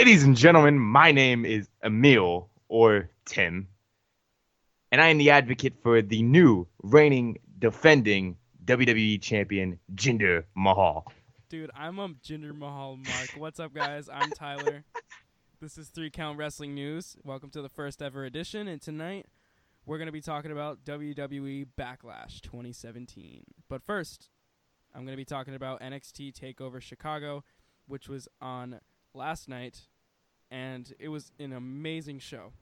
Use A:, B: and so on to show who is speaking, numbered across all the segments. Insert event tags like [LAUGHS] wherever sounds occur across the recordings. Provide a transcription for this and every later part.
A: Ladies and gentlemen, my name is Emil or Tim, and I am the advocate for the new reigning defending WWE champion Jinder Mahal.
B: Dude, I'm a Jinder Mahal Mark. What's up, guys? I'm Tyler. This is Three Count Wrestling News. Welcome to the first ever edition, and tonight we're going to be talking about WWE Backlash 2017. But first, I'm going to be talking about NXT TakeOver Chicago, which was on last night, and it was an amazing show.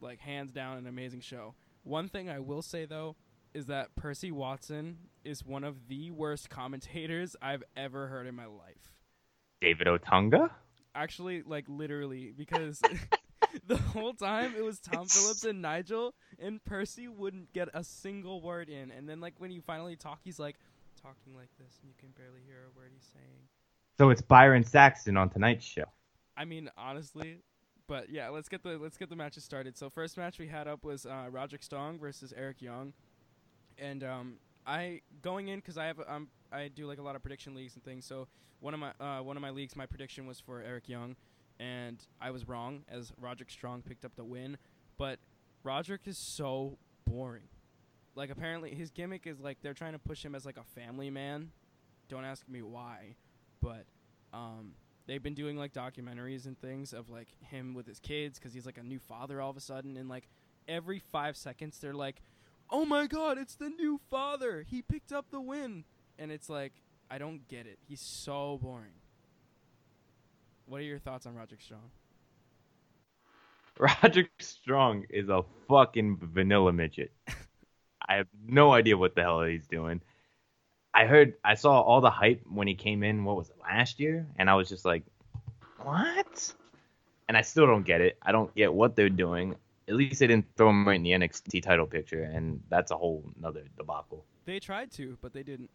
B: Like, hands down, an amazing show. One thing I will say, though, is that Percy Watson is one of the worst commentators I've ever heard in my life.
A: David Otunga?
B: Actually, like, literally, because. [LAUGHS] [LAUGHS] the whole time it was [LAUGHS] Tom Phillips and Nigel, and Percy wouldn't get a single word in. And then, like, when you finally talk, he's like talking like this, and you can barely hear a word he's saying.
A: So it's Byron Saxton on tonight's show.
B: I mean, honestly, but yeah, let's get the let's get the matches started. So first match we had up was uh, Roderick Strong versus Eric Young, and um, I going in because I have um I do like a lot of prediction leagues and things. So one of my uh, one of my leagues, my prediction was for Eric Young, and I was wrong as Roderick Strong picked up the win. But Roderick is so boring. Like apparently his gimmick is like they're trying to push him as like a family man. Don't ask me why, but um, they've been doing like documentaries and things of like him with his kids because he's like a new father all of a sudden, and like every five seconds they're like, "Oh my God, it's the new father! He picked up the win!" And it's like I don't get it. He's so boring. What are your thoughts on roger Strong?
A: roger Strong is a fucking vanilla midget. [LAUGHS] I have no idea what the hell he's doing. I heard, I saw all the hype when he came in. What was it last year? And I was just like, what? And I still don't get it. I don't get what they're doing. At least they didn't throw him right in the NXT title picture, and that's a whole nother debacle.
B: They tried to, but they didn't.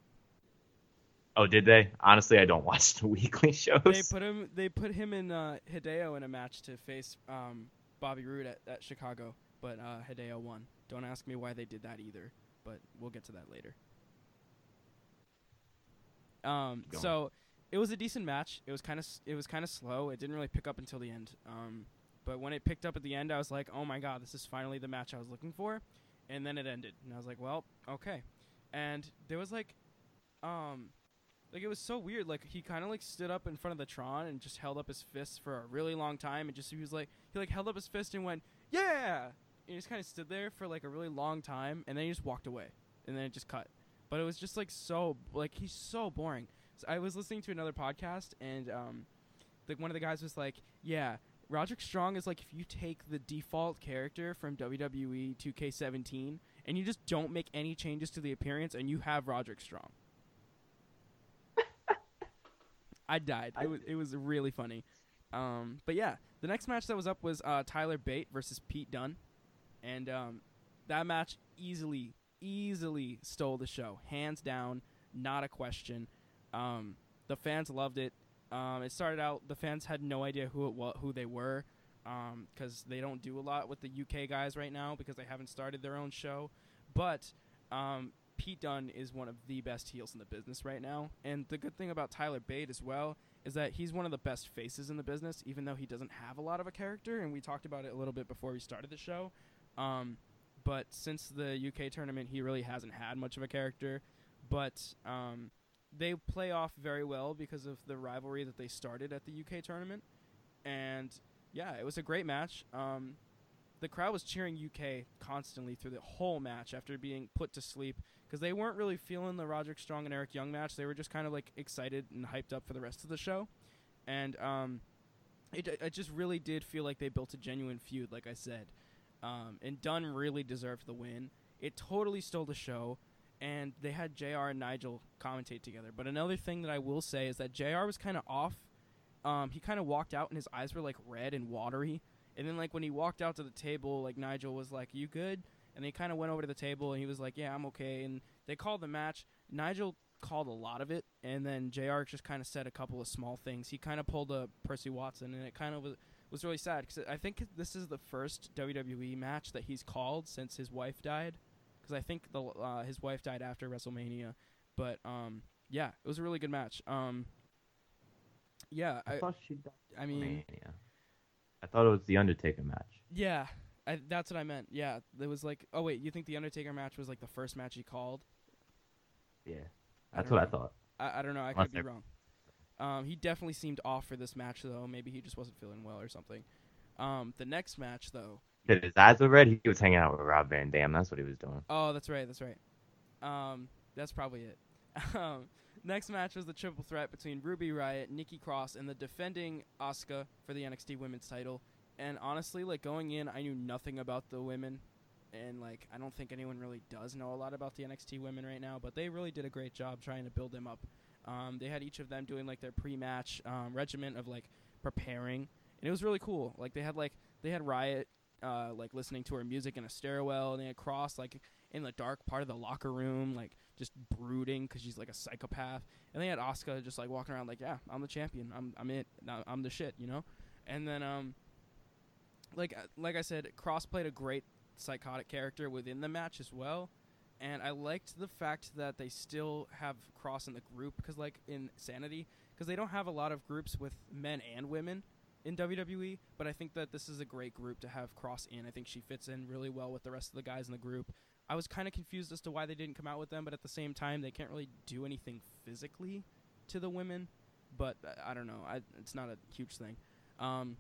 A: Oh, did they? Honestly, I don't watch the [LAUGHS] weekly shows.
B: They put him. They put him in uh, Hideo in a match to face um, Bobby Roode at, at Chicago, but uh, Hideo won. Don't ask me why they did that either, but we'll get to that later. Um,
A: Go on.
B: so it was a decent match. It was kind of s- it was kind of slow. It didn't really pick up until the end. Um, but when it picked up at the end, I was like, "Oh my god, this is finally the match I was looking for." And then it ended, and I was like, "Well, okay." And there was like, um, like it was so weird. Like he kind of like stood up in front of the Tron and just held up his fists for a really long time, and just he was like he like held up his fist and went, "Yeah." And he just kind of stood there for like a really long time, and then he just walked away, and then it just cut. But it was just like so like he's so boring. So I was listening to another podcast, and um, like one of the guys was like, "Yeah, Roderick Strong is like if you take the default character from WWE 2K17 and you just don't make any changes to the appearance, and you have Roderick Strong." [LAUGHS] I died. It was it was really funny. Um, but yeah, the next match that was up was uh, Tyler Bate versus Pete Dunne, and um, that match easily easily stole the show, hands down, not a question. Um, the fans loved it. Um, it started out the fans had no idea who it wa- who they were, because they don't do a lot with the UK guys right now because they haven't started their own show. But um, Pete Dunne is one of the best heels in the business right now, and the good thing about Tyler Bate as well is that he's one of the best faces in the business, even though he doesn't have a lot of a character. And we talked about it a little bit before we started the show. Um, but since the UK tournament, he really hasn't had much of a character. But um, they play off very well because of the rivalry that they started at the UK tournament. And yeah, it was a great match. Um, the crowd was cheering UK constantly through the whole match after being put to sleep because they weren't really feeling the Roderick Strong and Eric Young match. They were just kind of like excited and hyped up for the rest of the show. And um, it, it just really did feel like they built a genuine feud, like I said. Um, and Dunne really deserved the win. It totally stole the show, and they had JR and Nigel commentate together. But another thing that I will say is that JR was kind of off. Um, he kind of walked out, and his eyes were like red and watery. And then, like when he walked out to the table, like Nigel was like, "You good?" And he kind of went over to the table, and he was like, "Yeah, I'm okay." And they called the match. Nigel called a lot of it, and then JR just kind of said a couple of small things. He kind of pulled a Percy Watson, and it kind of was was really sad because I think this is the first WWE match that he's called since his wife died. Because I think the uh, his wife died after WrestleMania, but um, yeah, it was a really good match. Um, yeah,
A: I
B: I,
A: thought she died.
B: I mean,
A: Mania. I thought it was the Undertaker match.
B: Yeah, I, that's what I meant. Yeah, it was like. Oh wait, you think the Undertaker match was like the first match he called?
A: Yeah, that's
B: don't
A: what I thought.
B: I, I don't know. I
A: Unless
B: could be wrong. Um, he definitely seemed off for this match though. Maybe he just wasn't feeling well or something. Um, the next match though.
A: Did his eyes were red? He was hanging out with Rob Van Dam. That's what he was doing.
B: Oh, that's right. That's right. Um, that's probably it. [LAUGHS] um, next match was the triple threat between Ruby Riot, Nikki Cross, and the defending Asuka for the NXT Women's Title. And honestly, like going in, I knew nothing about the women, and like I don't think anyone really does know a lot about the NXT women right now. But they really did a great job trying to build them up. Um, they had each of them doing like their pre-match um, regiment of like preparing, and it was really cool. Like they had like they had Riot uh, like listening to her music in a stairwell, and they had Cross like in the dark part of the locker room, like just brooding because she's like a psychopath. And they had Asuka just like walking around like, yeah, I'm the champion, I'm I'm it, I'm the shit, you know. And then um, like uh, like I said, Cross played a great psychotic character within the match as well. And I liked the fact that they still have Cross in the group because, like in Sanity, because they don't have a lot of groups with men and women in WWE. But I think that this is a great group to have Cross in. I think she fits in really well with the rest of the guys in the group. I was kind of confused as to why they didn't come out with them, but at the same time, they can't really do anything physically to the women. But uh, I don't know. I, it's not a huge thing. Um,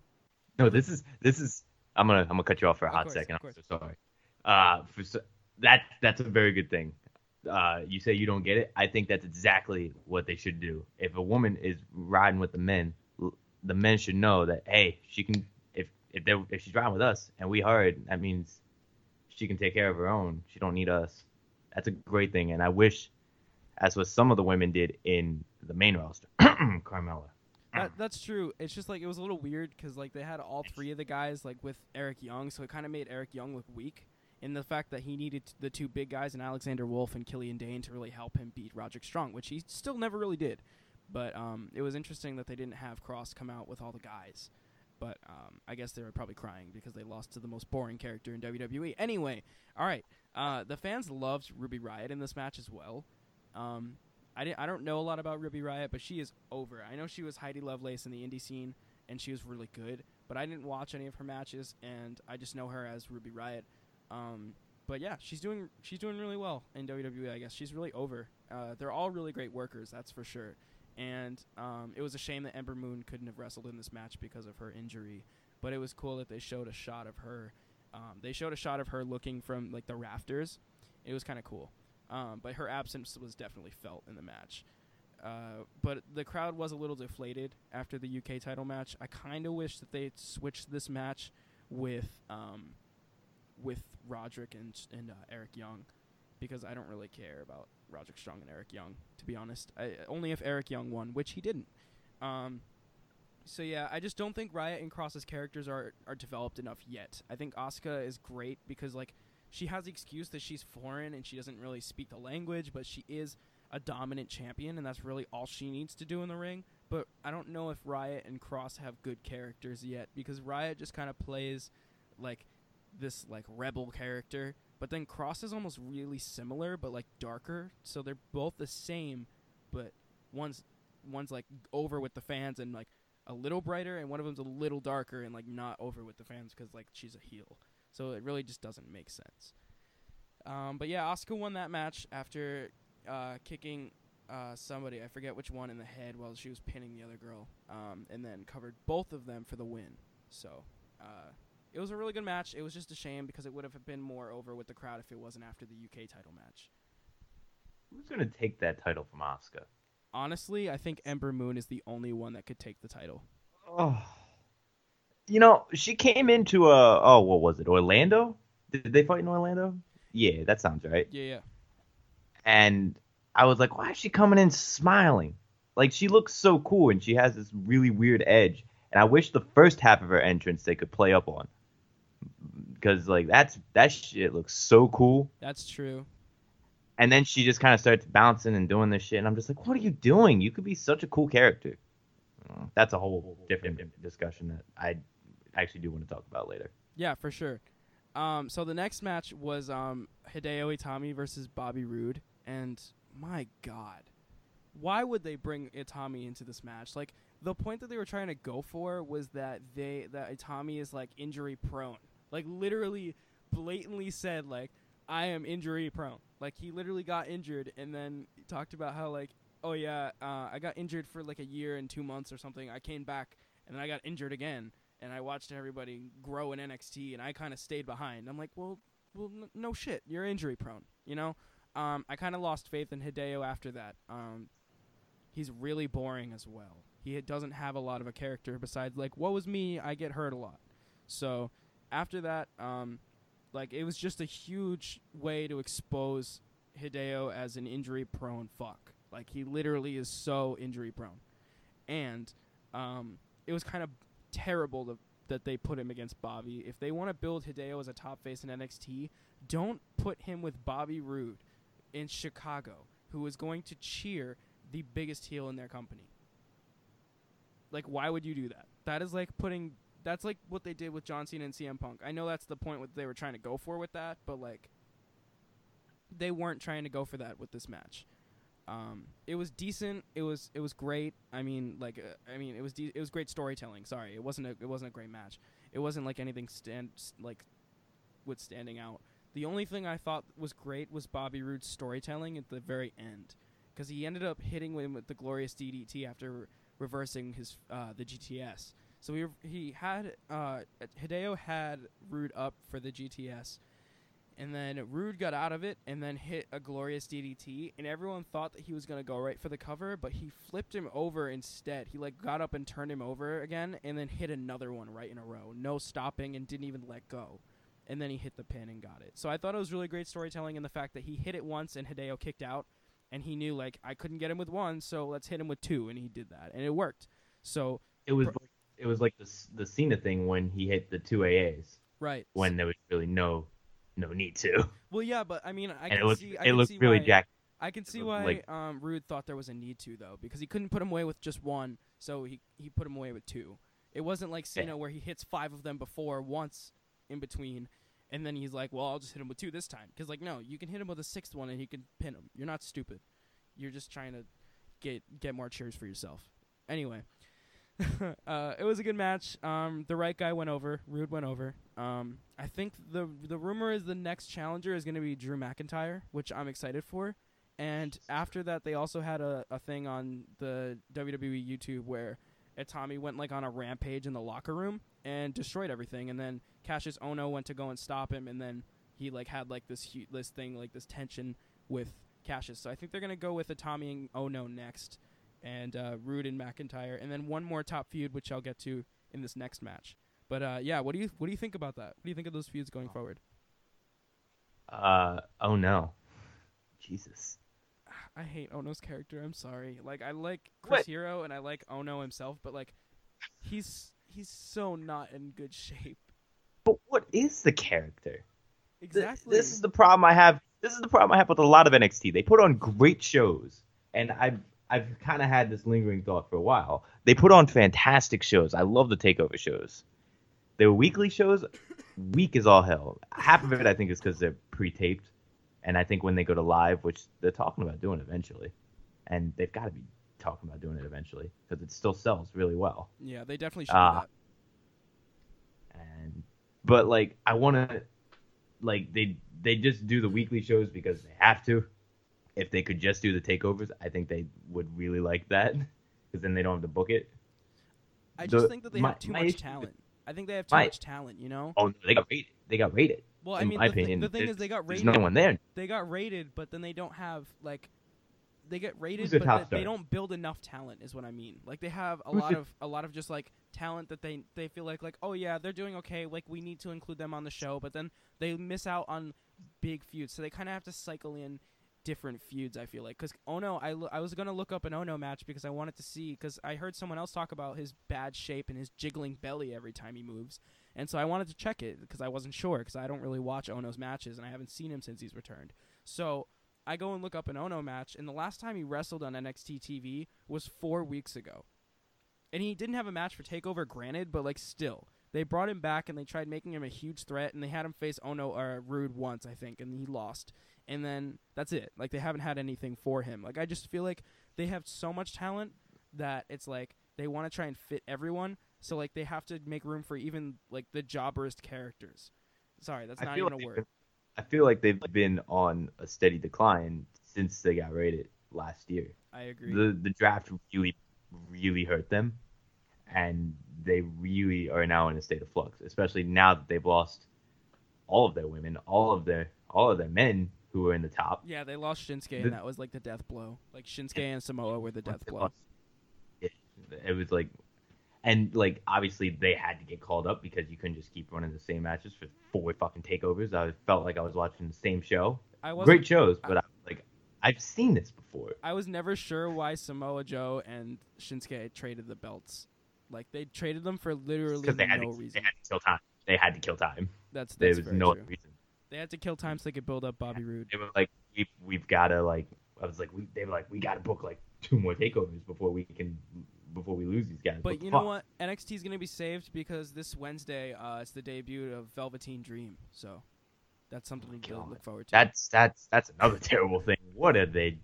A: No, this is this is. I'm gonna I'm gonna cut you off for a hot
B: course,
A: second.
B: of
A: I'm so sorry. Uh, for that that's a very good thing. Uh, you say you don't get it. I think that's exactly what they should do. If a woman is riding with the men, the men should know that hey, she can. If if they if she's riding with us and we hard, that means she can take care of her own. She don't need us. That's a great thing, and I wish that's what some of the women did in the main roster. [CLEARS THROAT] Carmella.
B: That, that's true. It's just like it was a little weird because like they had all three of the guys like with Eric Young, so it kind of made Eric Young look weak. In the fact that he needed the two big guys and Alexander Wolf and Killian Dain to really help him beat Roderick Strong, which he still never really did. But um, it was interesting that they didn't have Cross come out with all the guys. But um, I guess they were probably crying because they lost to the most boring character in WWE. Anyway, all right. Uh, the fans loved Ruby Riot in this match as well. Um, I, I don't know a lot about Ruby Riot, but she is over. I know she was Heidi Lovelace in the indie scene, and she was really good. But I didn't watch any of her matches, and I just know her as Ruby Riot. Um, but yeah, she's doing she's doing really well in WWE. I guess she's really over. Uh, they're all really great workers, that's for sure. And um, it was a shame that Ember Moon couldn't have wrestled in this match because of her injury. But it was cool that they showed a shot of her. Um, they showed a shot of her looking from like the rafters. It was kind of cool. Um, but her absence was definitely felt in the match. Uh, but the crowd was a little deflated after the UK title match. I kind of wish that they switched this match with um, with Roderick and and uh, Eric Young because I don't really care about Roderick Strong and Eric Young to be honest. I, only if Eric Young won, which he didn't. Um, so yeah, I just don't think Riot and Cross's characters are are developed enough yet. I think Asuka is great because like she has the excuse that she's foreign and she doesn't really speak the language, but she is a dominant champion and that's really all she needs to do in the ring. But I don't know if Riot and Cross have good characters yet because Riot just kind of plays like this like rebel character, but then Cross is almost really similar but like darker. So they're both the same, but one's one's like over with the fans and like a little brighter and one of them's a little darker and like not over with the fans because like she's a heel. So it really just doesn't make sense. Um, but yeah, Asuka won that match after uh, kicking uh, somebody, I forget which one, in the head while she was pinning the other girl, um, and then covered both of them for the win. So uh, it was a really good match. It was just a shame because it would have been more over with the crowd if it wasn't after the UK title match.
A: Who's gonna take that title from Asuka?
B: Honestly, I think Ember Moon is the only one that could take the title.
A: Oh, you know, she came into uh oh, what was it? Orlando? Did they fight in Orlando? Yeah, that sounds right.
B: Yeah, yeah.
A: And I was like, why is she coming in smiling? Like she looks so cool and she has this really weird edge. And I wish the first half of her entrance they could play up on. Because like that's that shit looks so cool.
B: That's true.
A: And then she just kind of starts bouncing and doing this shit, and I'm just like, what are you doing? You could be such a cool character. Uh, That's a whole different discussion that I actually do want to talk about later.
B: Yeah, for sure. Um, so the next match was um, Hideo Itami versus Bobby Roode, and my God, why would they bring Itami into this match? Like the point that they were trying to go for was that they that Itami is like injury prone. Like literally blatantly said like I am injury prone. Like he literally got injured and then talked about how like oh yeah, uh, I got injured for like a year and 2 months or something. I came back and then I got injured again and I watched everybody grow in NXT and I kind of stayed behind. I'm like, "Well, well n- no shit. You're injury prone, you know?" Um, I kind of lost faith in Hideo after that. Um, he's really boring as well. He doesn't have a lot of a character besides like, "What was me? I get hurt a lot." So after that, um, like it was just a huge way to expose Hideo as an injury prone fuck. Like he literally is so injury prone, and um, it was kind of terrible to, that they put him against Bobby. If they want to build Hideo as a top face in NXT, don't put him with Bobby Roode in Chicago, who is going to cheer the biggest heel in their company. Like, why would you do that? That is like putting. That's like what they did with John Cena and CM Punk. I know that's the point what they were trying to go for with that, but like, they weren't trying to go for that with this match. Um, it was decent. It was it was great. I mean, like uh, I mean, it was de- it was great storytelling. Sorry, it wasn't a it wasn't a great match. It wasn't like anything stand like with standing out. The only thing I thought was great was Bobby Roode's storytelling at the very end, because he ended up hitting him with the glorious DDT after re- reversing his uh, the GTS. So he he had uh, Hideo had Roode up for the GTS, and then Roode got out of it and then hit a glorious DDT, and everyone thought that he was gonna go right for the cover, but he flipped him over instead. He like got up and turned him over again, and then hit another one right in a row, no stopping, and didn't even let go. And then he hit the pin and got it. So I thought it was really great storytelling in the fact that he hit it once and Hideo kicked out, and he knew like I couldn't get him with one, so let's hit him with two, and he did that, and it worked. So
A: It was
B: Pro-
A: it was like the the Cena thing when he hit the two AAs
B: right
A: when there was really no no need to,
B: Well, yeah, but I mean, I
A: and
B: can
A: it looked
B: see. I
A: it looked
B: see
A: really
B: why,
A: jacked.
B: I can see why
A: like-
B: um, Roode thought there was a need to though, because he couldn't put him away with just one, so he he put him away with two. It wasn't like
A: Yeah.
B: Cena where he hits five of them before once in between, and then he's like, "Well, I'll just hit him with two this time." Because like, no, you can hit him with a sixth one and he can pin him. You're not stupid. You're just trying to get get more cheers for yourself. Anyway, [LAUGHS] uh, it was a good match. Um, the right guy went over. Roode went over. Um, I think the the rumor is the next challenger is going to be Drew McIntyre, which I'm excited for. And after that, they also had a, a thing on the WWE YouTube where Itami went like on a rampage in the locker room and destroyed everything. And then Kassius Ohno went to go and stop him, and then he like had like this hu- this thing like this tension with Kassius. So I think they're gonna go with Itami and Ohno next, and uh, Roode and McIntyre, and then one more top feud, which I'll get to in this next match. But uh, yeah, what do you what do you think about that? What do you think of those feuds going forward?
A: Uh oh no, Jesus.
B: I hate Ohno's character. I'm sorry. Like I like Chris
A: What?
B: Hero and I like Ohno himself, but like he's he's so not in good shape.
A: But what is the character? Th-
B: Exactly.
A: This is the problem I have. This is the problem I have with a lot of NXT. They put on great shows, and I've I've kind of had this lingering thought for a while. They put on fantastic shows. I love the takeover shows. Their weekly shows, weak as all hell. Half of it I think is because they're pre-taped, and I think when they go to live, which they're talking about doing eventually, and they've got to be talking about doing it eventually because it still sells really well.
B: yeah, they definitely should do uh, that.
A: and but like I want to like they they just do the weekly shows because they have to. If they could just do the takeovers, I think they would really like that because then they don't have to book it.
B: I just
A: the-
B: think that they
A: my-
B: have too much
A: issue-
B: talent. I think they have too
A: my-
B: much talent, you know?
A: Oh, no, they got rated. They got rated.
B: Well, I mean,
A: my
B: the, thi-
A: opinion,
B: the thing
A: there's-
B: is they got rated.
A: There's
B: rated.
A: no one there.
B: They got rated, but then they don't have like they get rated,
A: the
B: but they, they don't build enough talent. Is what I mean. Like they have a
A: Who's
B: lot
A: the-
B: of a lot of just like talent that they they feel like like oh yeah they're doing okay. Like we need to include them on the show, but then they miss out on big feuds. So they kind of have to cycle in different feuds. I feel like because Ohno, I, I was gonna look up an Ohno match because I wanted to see because I heard someone else talk about his bad shape and his jiggling belly every time he moves, and so I wanted to check it because I wasn't sure because I don't really watch Ohno's matches and I haven't seen him since he's returned. So I go and look up an Ohno match, and the last time he wrestled on NXT TV was four weeks ago. And he didn't have a match for Takeover, granted, but like still, they brought him back and they tried making him a huge threat, and they had him face Ohno or Roode once, I think, and he lost. And then that's it. Like they haven't had anything for him. Like I just feel like they have so much talent that it's like they want to try and fit everyone. So like they have to make room for even like the jobberest characters. Sorry, that's
A: I
B: not even a word.
A: I feel like they've been on a steady decline since they got rated last year.
B: I agree.
A: The the draft really really hurt them, and they really are now in a state of flux. Especially now that they've lost all of their women, all of their all of their men who were in the top.
B: yeah, they lost Shinsuke,
A: The-
B: and that was like the death blow. Like Shinsuke and Samoa were the death blow.
A: lost- It, it was like, and like obviously they had to get called up because you couldn't just keep running the same matches for four fucking takeovers. I felt like I was watching the same show.
B: I was
A: Great shows, but I, like I've seen this before.
B: I was never sure why Samoa Joe and Shinsuke traded the belts. Like they traded them for literally
A: because they had
B: no
A: to,
B: reason.
A: they had to kill time. They had to kill time.
B: That's
A: There was no
B: true.
A: reason.
B: They had to kill time so they could build up Bobby Roode.
A: They were like, we've we've gotta like. I was like, we they were like, we gotta book like two more takeovers before we can before we lose these guys.
B: But
A: What
B: you know what? NXT is gonna be saved because this Wednesday, uh, it's the debut of Velveteen Dream. So that's something to
A: God.
B: look forward to.
A: That's that's that's another [LAUGHS] terrible thing. What are they?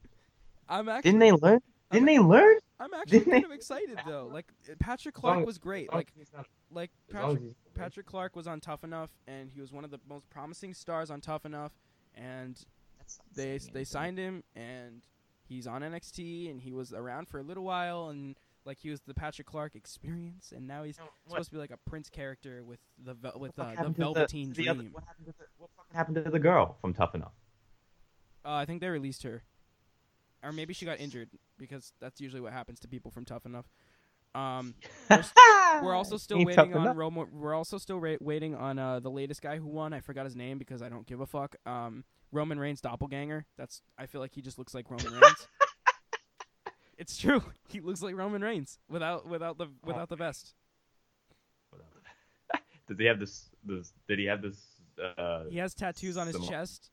B: I'm actually,
A: Didn't they learn? Didn't they learn?
B: I'm actually
A: didn't
B: kind
A: they-
B: of excited though. [LAUGHS] Like Patrick Clark was great. Like
A: he's not-
B: like
A: as long as
B: Patrick Patrick Clark was on Tough Enough, and he was one of the most promising stars on Tough Enough. And they they signed him, and he's on NXT, and he was around for a little while, and like he was the Patrick Clark experience, and now he's
A: You what-
B: supposed to be like a Prince character with the vel- with
A: what
B: uh, the
A: happened to
B: Velveteen
A: to the other-
B: Dream.
A: what happened to the what fucking happened to the girl from Tough Enough?
B: Uh, I think they released her, or maybe she got injured because that's usually what happens to people from Tough Enough. Um, [LAUGHS] we're also still
A: Ain't
B: waiting on
A: enough.
B: Romo. We're also still ra- waiting on uh, the latest guy who won. I forgot his name because I don't give a fuck. Um, Roman Reigns doppelganger. That's I feel like he just looks like Roman [LAUGHS] Reigns. it's true. [LAUGHS] He looks like Roman Reigns without without the without the vest.
A: Does he have this? This did he have this? Uh,
B: He has tattoos on his
A: Samo-
B: chest,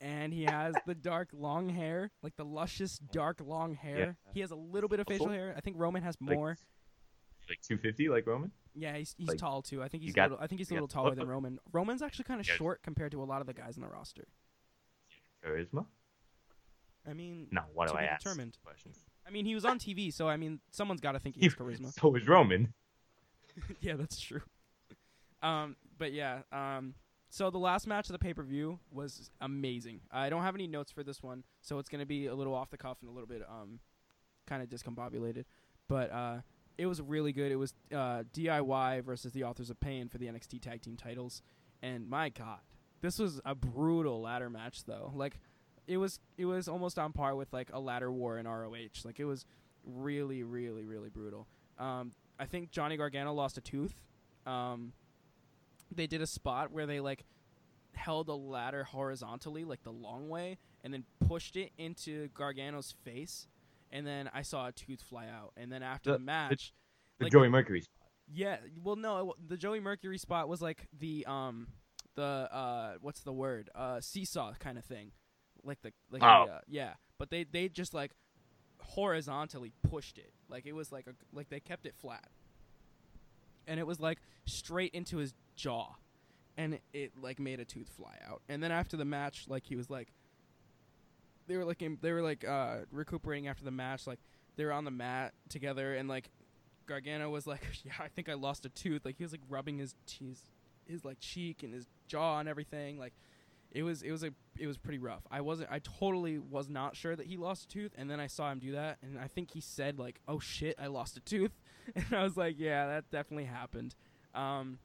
B: and he has the dark long hair, like the luscious dark long hair.
A: Yeah.
B: He has a little bit of facial hair. I think Roman has more.
A: like 250 like Roman?
B: Yeah, he's he's
A: Like,
B: tall too. I think he's a
A: got-
B: little. I think he's a little taller than Roman. Roman's actually kind of
A: Yeah.
B: short compared to a lot of the guys in the roster.
A: Charisma?
B: I mean,
A: No, what do I ask?
B: determined.
A: Question.
B: I mean, he was on TV, so I mean, someone's got to think he has [LAUGHS] charisma.
A: So is Roman. [LAUGHS]
B: yeah, that's true. Um, but yeah, um, so the last match of the pay per view was amazing. I don't have any notes for this one, so it's gonna be a little off the cuff and a little bit um, kind of discombobulated. But uh, it was really good. It was uh, DIY versus the Authors of Pain for the NXT Tag Team titles, and my God, this was a brutal ladder match though. Like, it was it was almost on par with like a ladder war in ROH. Like, it was really, really, really brutal. Um, I think Johnny Gargano lost a tooth. Um, they did a spot where they like held a ladder horizontally, like the long way, and then pushed it into Gargano's face, and then I saw a tooth fly out. And then after
A: The-
B: the match,
A: The
B: Like-
A: Joey Mercury spot.
B: yeah, well, no, it- the Joey Mercury spot was like the um, the uh, what's the word? Uh, seesaw kind of thing, like the like the,
A: Oh.
B: uh, yeah. But they they just like horizontally pushed it, like it was like a like they kept it flat, and it was like straight into his jaw, and it, it like made a tooth fly out. And then after the match, like he was like, they were like in, they were like uh recuperating after the match, like they were on the mat together, and like Gargano was like, [LAUGHS] "Yeah, I think I lost a tooth." Like he was like rubbing his his, his like cheek and his jaw and everything. Like it was it was a it was pretty rough. I wasn't I totally was not sure that he lost a tooth, and then I saw him do that, and I think he said like, "Oh shit, I lost a tooth," [LAUGHS] and I was like, "Yeah, that definitely happened." Um,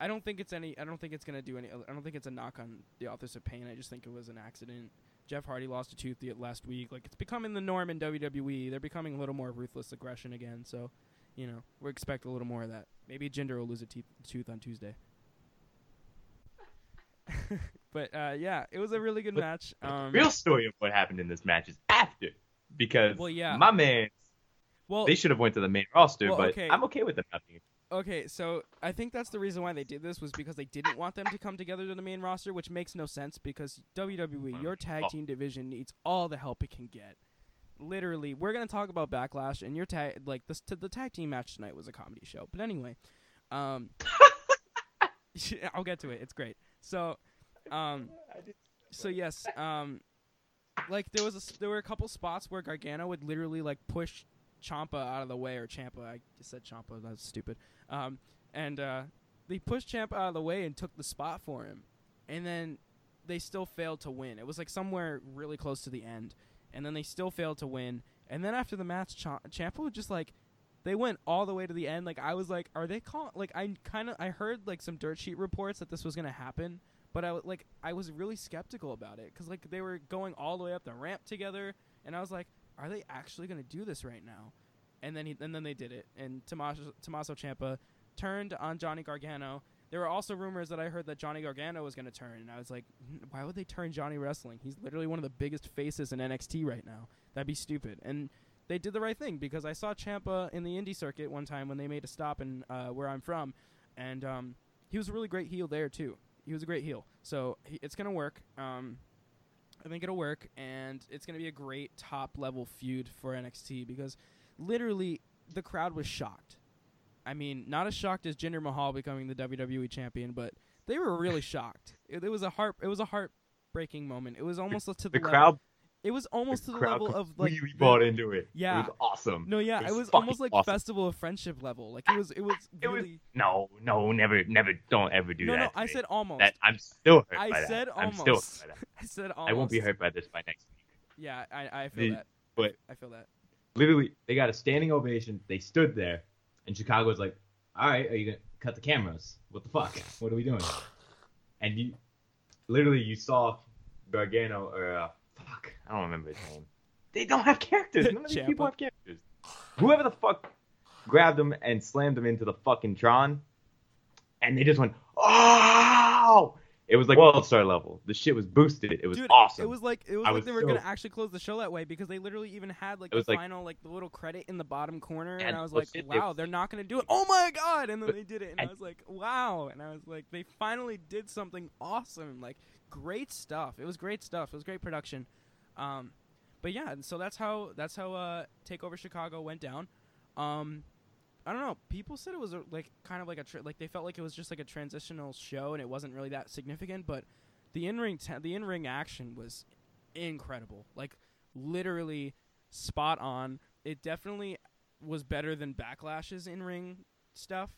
B: I don't think it's any. I don't think it's gonna do any. I don't think it's a knock on the authors of pain. I just think it was an accident. Jeff Hardy lost a tooth the last week. Like it's becoming the norm in WWE. They're becoming a little more ruthless aggression again. So, you know, we expect a little more of that. Maybe Jinder will lose a teeth tooth on Tuesday. [LAUGHS] but uh, yeah, it was a really good
A: But-
B: match. Um,
A: real story of what happened in this match is after. Because
B: Well, yeah.
A: my man,
B: well,
A: they should have went to the main roster,
B: Well,
A: but
B: okay.
A: I'm okay with them not being.
B: Okay, so I think that's the reason why they did this was because they didn't want them to come together to the main roster, which makes no sense because WWE, your tag team division needs all the help it can get. Literally, we're gonna talk about Backlash, and your tag like this t- the tag team match tonight was a comedy show. But anyway, um, [LAUGHS] I'll get to it. It's great. So, um, so yes, um, like there was a there were a couple spots where Gargano would literally like push Champa out of the way or Champa. I just said Champa. That's stupid. Um, and uh, they pushed Champa out of the way and took the spot for him, and then they still failed to win. It was like somewhere really close to the end, and then they still failed to win. And then after the match, Ch- Champa was just like, they went all the way to the end. Like I was like, are they call? Like I kind of I heard like some dirt sheet reports that this was gonna happen, but I w- like I was really skeptical about it because like they were going all the way up the ramp together, and I was like, are they actually gonna do this right now? And then he and then they did it, and Tommaso Tommaso Ciampa turned on Johnny Gargano. There were also rumors that I heard that Johnny Gargano was going to turn, and I was like, why would they turn Johnny Wrestling? He's literally one of the biggest faces in NXT right now. That'd be stupid. And they did the right thing because I saw Champa in the indie circuit one time when they made a stop in uh, where I'm from, and um, he was a really great heel there too. He was a great heel, so he, it's gonna work. Um, I think it'll work, and it's gonna be a great top level feud for NXT because literally the crowd was shocked. I mean, not as shocked as Jinder Mahal becoming the WWE champion, but they were really [LAUGHS] shocked. It, it was a heart. It was a heartbreaking moment. It was almost to the,
A: The crowd,
B: It was almost
A: the
B: to the level of like the-
A: bought into it.
B: Yeah.
A: it was awesome.
B: No, yeah,
A: It
B: it
A: was
B: was, almost like
A: awesome.
B: festival of friendship level. Like it was, it was
A: It was- No, no, never, never, don't ever do
B: no,
A: that.
B: no, I
A: me.
B: said almost.
A: that. I'm still hurt
B: I
A: by that.
B: said
A: I'm still
B: almost.
A: hurt. [LAUGHS]
B: I said almost.
A: I won't be hurt by this by next week.
B: Yeah, I, I feel
A: The-
B: that.
A: but-
B: I feel that.
A: Literally, they got a standing ovation. They stood there, and Chicago was like, "All right, are you gonna cut the cameras? What the fuck? What are we doing?" And you, literally, you saw Gargano or uh, fuck, I don't remember his name. They don't have characters. None of these
B: Ciampa.
A: people have characters. Whoever the fuck grabbed him and slammed him into the fucking Tron, and they just went, "Oh!" It was like World Star level. The shit was boosted. It was
B: Dude,
A: awesome.
B: It was like it was
A: I
B: like
A: was
B: they were
A: so-
B: gonna actually close the show that way because they literally even had like
A: It
B: the
A: like-
B: final like the little credit in the bottom corner,
A: Yeah,
B: and I was
A: well,
B: like,
A: shit, they-
B: wow, they're not gonna do it. Oh my god! And then
A: But-
B: they did it, and I was like, wow! And I was like, they finally did something awesome. Like great stuff. It was great stuff. It was great production. Um, but yeah, and so that's how that's how uh Takeover Chicago went down. Um, I don't know. People said it was a, like kind of like a tr like they felt like it was just like a transitional show and it wasn't really that significant. But the in ring ta- the in ring action was incredible. Like literally spot on. It definitely was better than Backlash's in ring stuff.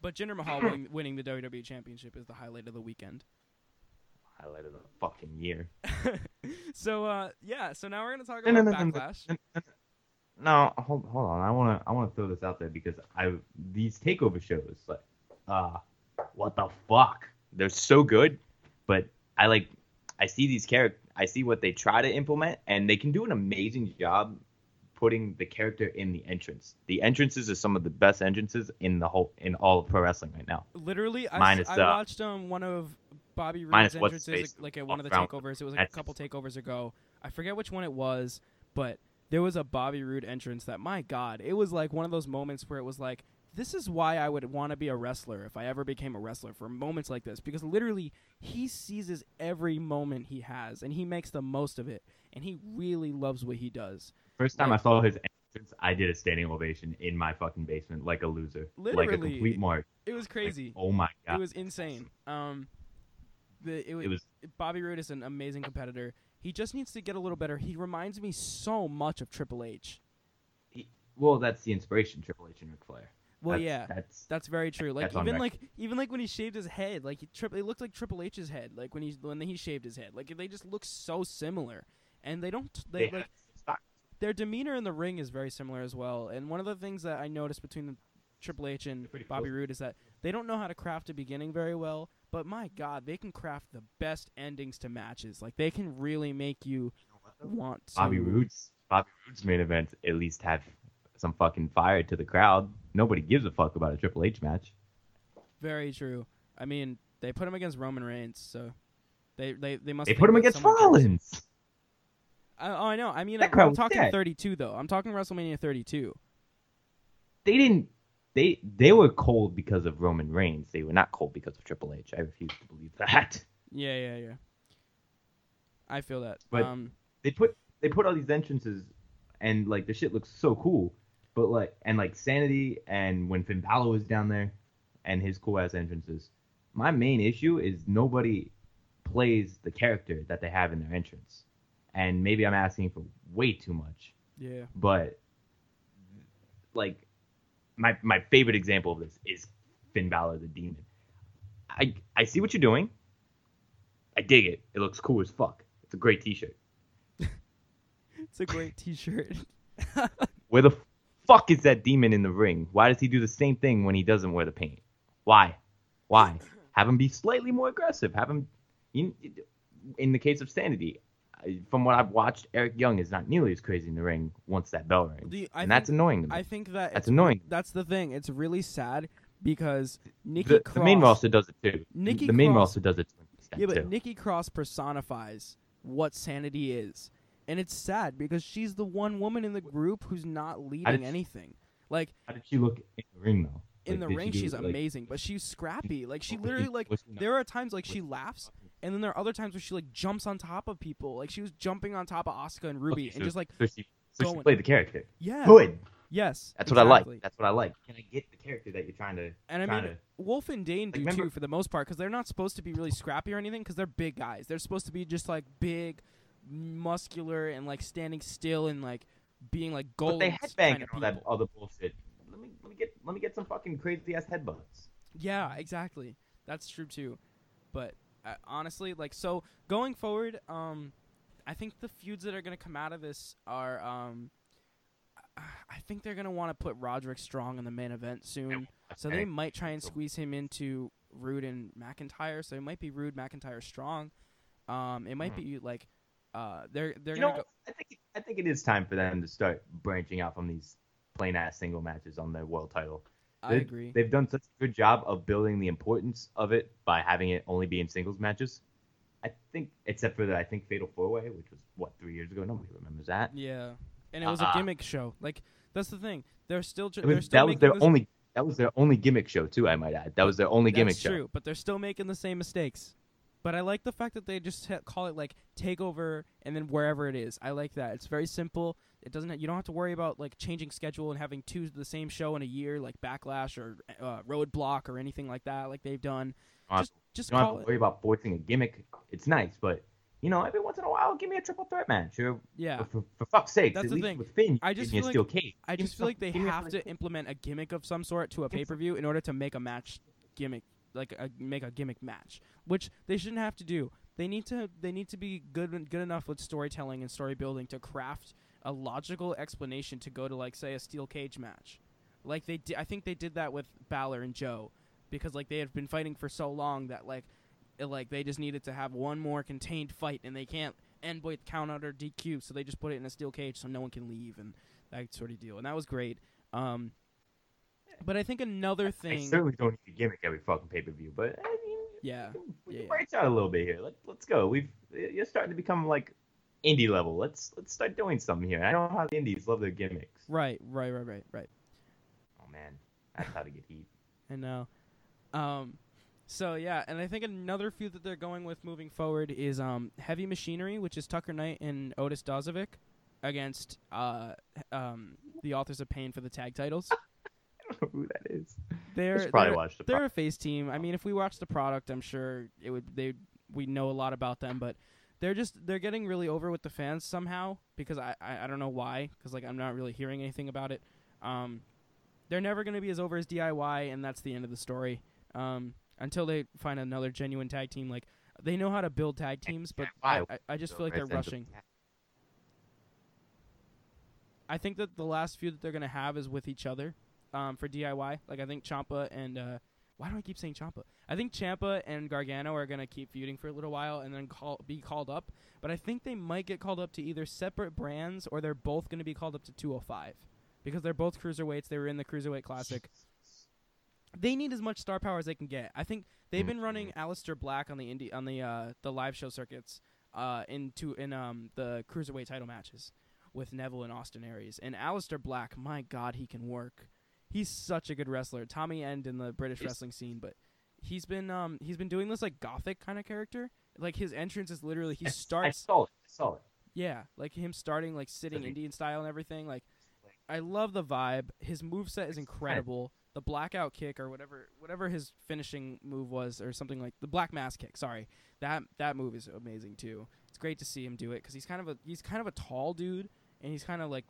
B: But Jinder Mahal [CLEARS THROAT] winning, winning the WWE Championship is the highlight of the weekend.
A: Highlight of the fucking year. [LAUGHS]
B: so uh, yeah. So now we're gonna talk
A: No,
B: about
A: no, no, no, no.
B: Backlash.
A: No, hold hold on. I wanna I wanna throw this out there because I these takeover shows like uh what the fuck? They're so good, but I like I see these character I see what they try to implement and they can do an amazing job putting the character in the entrance. The entrances are some of the best entrances in the whole in all of pro wrestling right now.
B: Literally, I,
A: Minus,
B: s- I
A: uh,
B: watched um one of Bobby Roode's
A: what's
B: entrances like at one of the takeovers. It was like a couple takeovers ago. I forget which one it was, but there was a Bobby Roode entrance that my God, it was like one of those moments where it was like, this is why I would want to be a wrestler if I ever became a wrestler for moments like this because literally he seizes every moment he has and he makes the most of it and he really loves what he does.
A: First time
B: Like-
A: I saw his entrance, I did a standing ovation in my fucking basement like a loser. Like a complete mark.
B: It was
A: Like,
B: crazy.
A: oh my god, it
B: was insane. Um, the it was,
A: It was
B: Bobby Roode is an amazing competitor. He just needs to get a little better. He reminds me so much of Triple H.
A: well, that's the inspiration, Triple H and Ric Flair.
B: Well,
A: That's-
B: yeah,
A: That's
B: that's very true. Like even like even like when he shaved his head, like he, tri- it looked like Triple H's head. Like when he when he shaved his head, like they just look so similar, and they don't they, like their demeanor in the ring is very similar as well. And one of the things that I noticed between the Triple H and Bobby
A: close.
B: Roode is that they don't know how to craft a beginning very well. But my God, they can craft the best endings to matches. Like they can really make you want to.
A: Bobby Roode's Bobby Roode's main events at least have some fucking fire to the crowd. Nobody gives a fuck about a Triple H match.
B: Very true. I mean, they put him against Roman Reigns, so they they they must.
A: They put him against. Rollins.
B: I, oh, I know. I mean, I'm, I'm talking
A: dead.
B: 32 though. I'm talking WrestleMania 32.
A: They didn't. They they were cold because of Roman Reigns. They were not cold because of Triple H. I refuse to believe that.
B: Yeah, yeah, yeah. I feel that.
A: But-
B: um,
A: They put they put all these entrances, and like the shit looks so cool. But like and like Sanity and when Finn Balor was down there, and his cool ass entrances. My main issue is nobody plays the character that they have in their entrance, and maybe I'm asking for way too much.
B: yeah.
A: but like my my favorite example of this is Finn Balor the Demon. I I see what you're doing. I dig it. It looks cool as fuck. It's a great T-shirt. [LAUGHS]
B: It's a great T-shirt. [LAUGHS]
A: Where the fuck is that demon in the ring? Why does he do the same thing when he doesn't wear the paint? Why? Why? Have him be slightly more aggressive. Have him. In, in the case of Sanity, from what I've watched, Eric Young is not nearly as crazy in the ring once that bell rings, and that's
B: think-
A: annoying to me.
B: I think that
A: That's annoying.
B: That's the thing. It's really sad because Nikki
A: the,
B: Cross.
A: the main roster does it too.
B: Nikki
A: the main
B: Cross-
A: roster does it to
B: Yeah, but
A: too.
B: Nikki Cross personifies what sanity is, and it's sad because she's the one woman in the group who's not leading
A: she-
B: anything. Like
A: How did she look in the ring though?
B: in
A: Like,
B: the
A: she
B: ring,
A: do,
B: she's
A: like-
B: amazing, but she's scrappy. Like she literally like
A: she
B: there are times like she laughs, and then there are other times where she like jumps on top of people. Like she was jumping on top of Asuka and Ruby,
A: Okay,
B: and just like
A: so she, so she played the character.
B: yeah,
A: Good.
B: yes,
A: That's what I like. That's what I like. Can I get the character that you're trying to?
B: And I mean,
A: to,
B: Wolf and Dane do
A: remember-
B: too for the most part because they're not supposed to be really scrappy or anything because they're big guys. They're supposed to be just like big, muscular, and like standing still and like being like gold.
A: but they headbang
B: kind
A: and
B: of
A: all that other bullshit. Let me let me get let me get some fucking crazy ass headbutts.
B: Yeah, exactly. That's true too. But uh, honestly, like so going forward, um, I think the feuds that are gonna come out of this are um. I think they're gonna want to put Roderick Strong in the main event soon. So they might try and squeeze him into Roode and McIntyre. So it might be Roode, McIntyre, Strong. Um, it might
A: Hmm.
B: be like, uh, they're they're
A: you
B: gonna
A: know,
B: go.
A: I think I think it is time for them to start branching out from these plain ass single matches on their world title.
B: I
A: They-
B: agree.
A: They've done such a good job of building the importance of it by having it only be in singles matches. I think, except for the I think Fatal Four Way, which was what three years ago. Nobody remembers that.
B: yeah, and it was a
A: Uh-uh.
B: gimmick show. Like that's the thing. They're still tr-
A: It
B: they're still
A: that was their
B: this-
A: only that was their only gimmick show too. I might add. That was their only gimmick show.
B: That's
A: show.
B: true, but they're still making the same mistakes. But I like the fact that they just ha- call it like takeover and then wherever it is. I like that. It's very simple. It doesn't. You don't have to worry about like changing schedule and having two the same show in a year, like Backlash or uh, Roadblock or anything like that, like they've done.
A: Uh,
B: Just just
A: you don't have to
B: it.
A: worry about forcing a gimmick. It's nice, but you know, every once in a while, give me a triple threat match. Or,
B: Yeah,
A: for, for fuck's sake,
B: That's
A: at
B: the thing.
A: with Finn,
B: I just feel
A: cage.
B: I just feel like they
A: give me a
B: have to implement a gimmick of some sort to a pay per view in order to make a match gimmick, like a, make a gimmick match, which they shouldn't have to do. They need to they need to be good good enough with storytelling and story building to craft a logical explanation to go to like say a steel cage match, like they di- I think they did that with Balor and Joe, because like they had been fighting for so long that like it, like they just needed to have one more contained fight and they can't end with count out or DQ, so they just put it in a steel cage so no one can leave and that sort of deal, and that was great. Um, but I think another
A: I
B: thing,
A: certainly don't need a gimmick every fucking pay per view, but I mean,
B: yeah,
A: we can, we
B: yeah, yeah.
A: branch out a little bit here. Let, let's go. We've you're starting to become like indie level. Let's let's start doing something here. I know how the indies love their gimmicks.
B: right, right, right, right, right.
A: Oh man, that's how to get heat.
B: I know. Um, so yeah, and I think another feud that they're going with moving forward is um Heavy Machinery, which is Tucker Knight and Otis Dozovic against uh um the Authors of Pain for the tag titles. [LAUGHS]
A: I don't know who that is.
B: They're
A: probably
B: they're,
A: watch the.
B: they're
A: pro-
B: a face team. I mean, if we watch the product, I'm sure it would they we know a lot about them, but they're just they're getting really over with the fans somehow because I I, I don't know why because like I'm not really hearing anything about it. Um, they're never going to be as over as DIY, and that's the end of the story. Um, until they find another genuine tag team, like they know how to build tag teams, but I, I, I just feel like they're rushing. I think that the last feud that they're gonna have is with each other, um, for DIY. Like I think Champa and uh, why do I keep saying Champa? I think Champa and Gargano are gonna keep feuding for a little while and then call be called up. But I think they might get called up to either separate brands or they're both gonna be called up to 205 because they're both cruiserweights. They were in the cruiserweight classic. They need as much star power as they can get. I think they've been running Aleister Black on the indie on the uh, the live show circuits uh, into in um the cruiserweight title matches with Neville and Austin Aries. And Aleister Black, my God, he can work. He's such a good wrestler. Tommy End in the British
A: He's-
B: wrestling scene, but he's been um he's been doing this like gothic kind of character. Like his entrance is literally he
A: I- I
B: starts
A: saw it. I saw it.
B: yeah, like him starting like sitting Indian style and everything. Like I love the vibe. His move set is incredible. The blackout kick or whatever whatever his finishing move was or something like the black mass kick. Sorry, that that move is amazing too. It's great to see him do it because he's kind of a he's kind of a tall dude and he's kind of like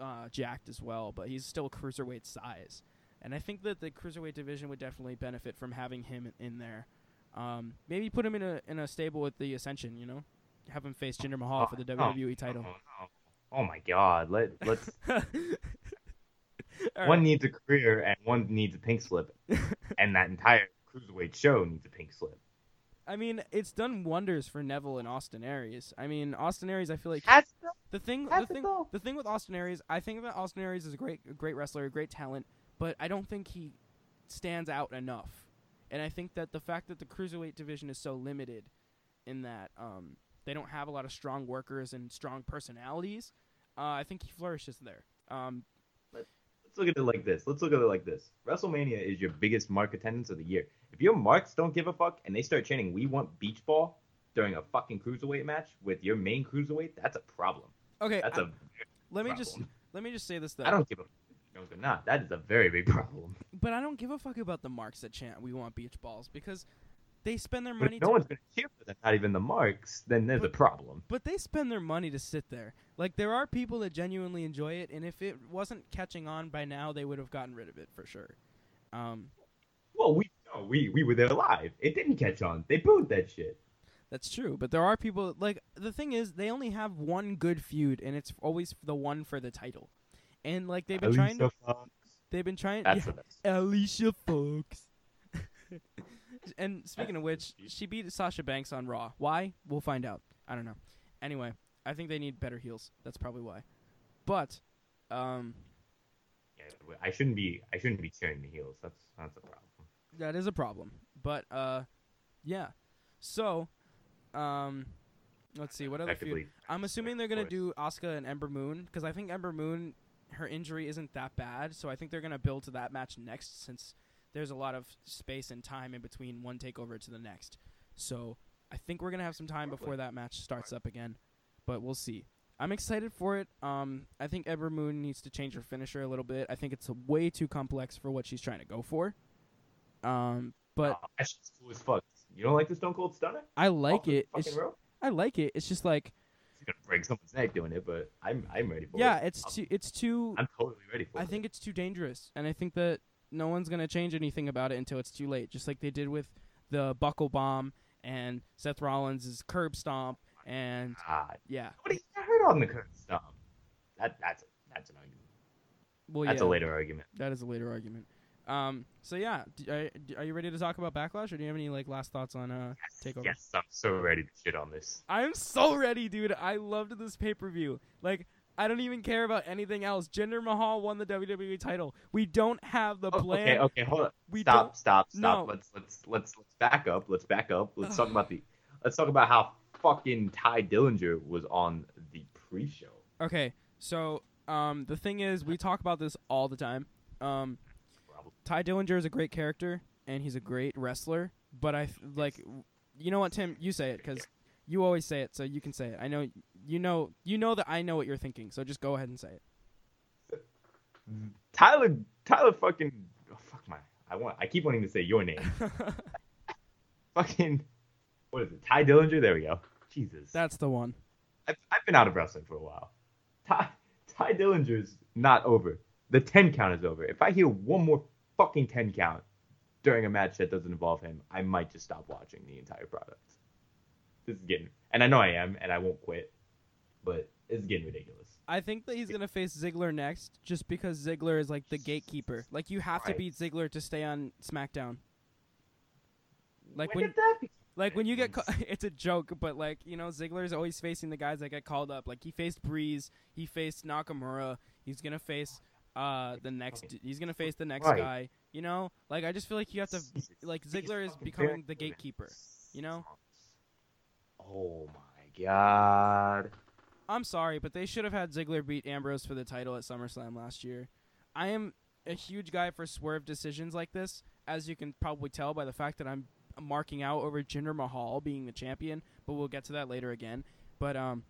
B: uh, jacked as well, but he's still cruiserweight size. And I think that the cruiserweight division would definitely benefit from having him in there. Um, maybe put him in a in a stable with the Ascension. You know, have him face Jinder Mahal for the
A: Oh,
B: WWE title.
A: Oh, no. Oh my god. Let let's [LAUGHS] one
B: right.
A: needs a career and one needs a pink slip. and that entire cruiserweight show needs a pink slip.
B: I mean, it's done wonders for Neville and Austin Aries. I mean, Austin Aries. I feel like
A: Has
B: the thing, the thing,
A: though?
B: the thing with Austin Aries, I think that Austin Aries is a great, a great wrestler, a great talent, but I don't think he stands out enough. And I think that the fact that the cruiserweight division is so limited, in that um, they don't have a lot of strong workers and strong personalities, uh, I think he flourishes there. Um,
A: Let's look at it like this. Let's look at it like this. WrestleMania is your biggest mark attendance of the year. If your marks don't give a fuck and they start chanting "We want beach ball" during a fucking cruiserweight match with your main cruiserweight, that's a problem.
B: okay,
A: That's
B: I-
A: a
B: let me
A: problem.
B: just let me just say this though.
A: I don't give a fuck or not. That is a very big problem.
B: but I don't give a fuck about the marks that chant "We want beach balls" because they spend their
A: But
B: money
A: if no
B: to
A: one's gonna cheer for them, not even the marks, then there's a problem.
B: But they spend their money to sit there. Like there are people that genuinely enjoy it, and if it wasn't catching on by now, they would have gotten rid of it for sure. Um,
A: Well, we no, we we were there live. It didn't catch on. They booed that shit.
B: that's true. But there are people like the thing is they only have one good feud, and it's always the one for the title. And like they've been trying to,
A: Fox.
B: they've been trying.
A: That's
B: yeah. Alicia Fox. [LAUGHS] and speaking of which, she beat Sasha Banks on Raw. Why? We'll find out. I don't know. Anyway, I think they need better heels. That's probably why. But, um,
A: Yeah, I shouldn't be. I shouldn't be cheering the heels. That's that's a problem.
B: That is a problem. But uh, yeah. So, um, let's see what other feud. I'm assuming they're gonna do Asuka and Ember Moon because I think Ember Moon, her injury isn't that bad, so I think they're gonna build to that match next since there's a lot of space and time in between one takeover to the next. So I think we're gonna have some time before that match starts up again, but we'll see. I'm excited for it. Um, I think Ember Moon needs to change her finisher a little bit. I think it's way too complex for what she's trying to go for. Um, but
A: Oh, that shit's cool as fuck. You don't like the Stone Cold Stunner?
B: I like
A: Off
B: it. It's,
A: rope?
B: I like it. It's just like
A: He's gonna break someone's neck doing it, but I'm I'm ready for
B: yeah,
A: it.
B: it's
A: I'm-
B: too it's too
A: I'm totally ready for
B: I
A: it.
B: think it's too dangerous, and I think that no one's gonna change anything about it until it's too late. Just like they did with the buckle bomb and Seth Rollins' curb stomp, and
A: God,
B: yeah,
A: nobody's got hurt on the curb stomp. That that's that's an argument.
B: well,
A: That's
B: yeah,
A: a later argument.
B: that is a later argument. Um, so yeah, d- are, are you ready to talk about Backlash, or do you have any like last thoughts on uh Takeover?
A: Yes, I'm so ready to shit on this.
B: I'm so ready, dude. I loved this pay per view. Like. I don't even care about anything else. Jinder Mahal won the WWE title. We don't have the
A: Oh,
B: plan.
A: okay, okay, hold on.
B: We
A: stop,
B: don't.
A: stop, stop.
B: No.
A: Let's let's let's let's back up. Let's back up. Let's talk [SIGHS] about the. Let's talk about how fucking Tye Dillinger was on the pre-show.
B: Okay, so um, the thing is, we talk about this all the time. Um. Tye Dillinger is a great character and he's a great wrestler, but I f- like, you know what, Tim? You say it because you always say it, so you can say it. I know you know you know that I know what you're thinking, so just go ahead and say it.
A: Tyler, Tyler, fucking, oh, fuck my. I want. I keep wanting to say your name. [LAUGHS] fucking, what is it? Tye Dillinger. There we go. Jesus.
B: That's the one.
A: I've, I've been out of wrestling for a while. Ty, Tye Dillinger's not over. The 10 count is over. If I hear one more fucking 10 count during a match that doesn't involve him, I might just stop watching the entire product. This is getting, and I know I am, and I won't quit, but it's getting ridiculous.
B: I think that he's gonna face Ziggler next, just because Ziggler is like the gatekeeper. Like you have to beat Ziggler to stay on SmackDown. Like
A: when,
B: when-
A: become
B: Like when you get, ca- [LAUGHS] it's a joke, but like you know, Ziggler's always facing the guys that get called up. Like he faced Breeze, he faced Nakamura. He's gonna face uh the next. He's gonna face the next
A: Right.
B: guy. You know, like I just feel like you have to. [LAUGHS] Like, Ziggler is becoming the gatekeeper, you know?
A: Oh my god.
B: I'm sorry, but they should have had Ziggler beat Ambrose for the title at SummerSlam last year. I am a huge guy for swerve decisions like this, as you can probably tell by the fact that I'm marking out over Jinder Mahal being the champion, but we'll get to that later again. But um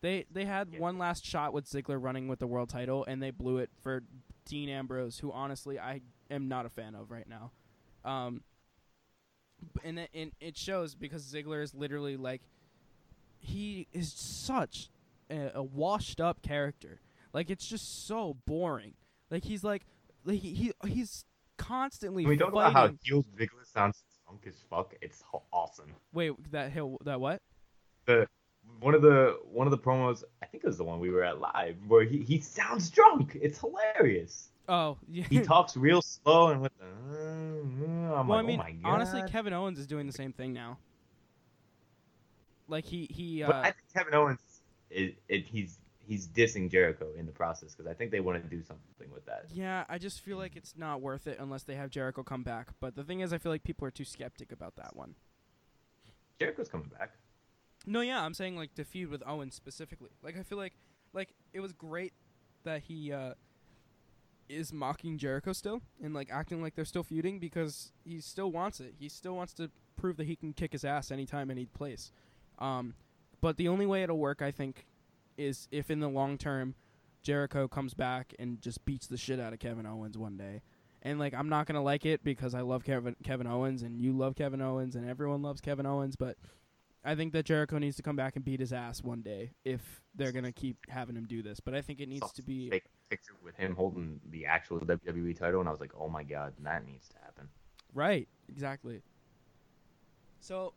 B: they they had
A: Yeah.
B: one last shot with Ziggler running with the world title and they blew it for Dean Ambrose, who honestly I am not a fan of right now. Um and it, and it shows because Ziggler is literally like he is such a, a washed up character. Like it's just so boring. Like he's like, like he, he he's constantly
A: Can we talk
B: fighting.
A: about how heel Ziggler sounds drunk as fuck? It's awesome.
B: Wait, that hill that what?
A: The one of the one of the promos, I think it was the one we were at live, where he, he sounds drunk. It's hilarious.
B: Oh, yeah.
A: He [LAUGHS] talks real slow and with the. I'm
B: well,
A: like,
B: I mean,
A: oh my god.
B: honestly, Kevin Owens is doing the same thing now. Like he he
A: but
B: uh,
A: I think Kevin Owens, is, it, he's he's dissing Jericho in the process because I think they want to do something with that.
B: yeah, I just feel like it's not worth it unless they have Jericho come back. But the thing is, I feel like people are too skeptic about that one.
A: Jericho's coming back.
B: No, yeah, I'm saying like to feud with Owens specifically. Like I feel like like it was great that he uh is mocking Jericho still and like acting like they're still feuding because he still wants it. He still wants to prove that he can kick his ass anytime any place. Um but the only way it'll work I think is if in the long term Jericho comes back and just beats the shit out of Kevin Owens one day. And like I'm not to like it because I love Kevin Kevin Owens and you love Kevin Owens and everyone loves Kevin Owens, but I think that Jericho needs to come back and beat his ass one day if they're gonna keep having him do this. But I think it needs to be
A: Fake picture with him holding the actual WWE title, and I was like, oh my god, that needs to happen.
B: right, exactly. So,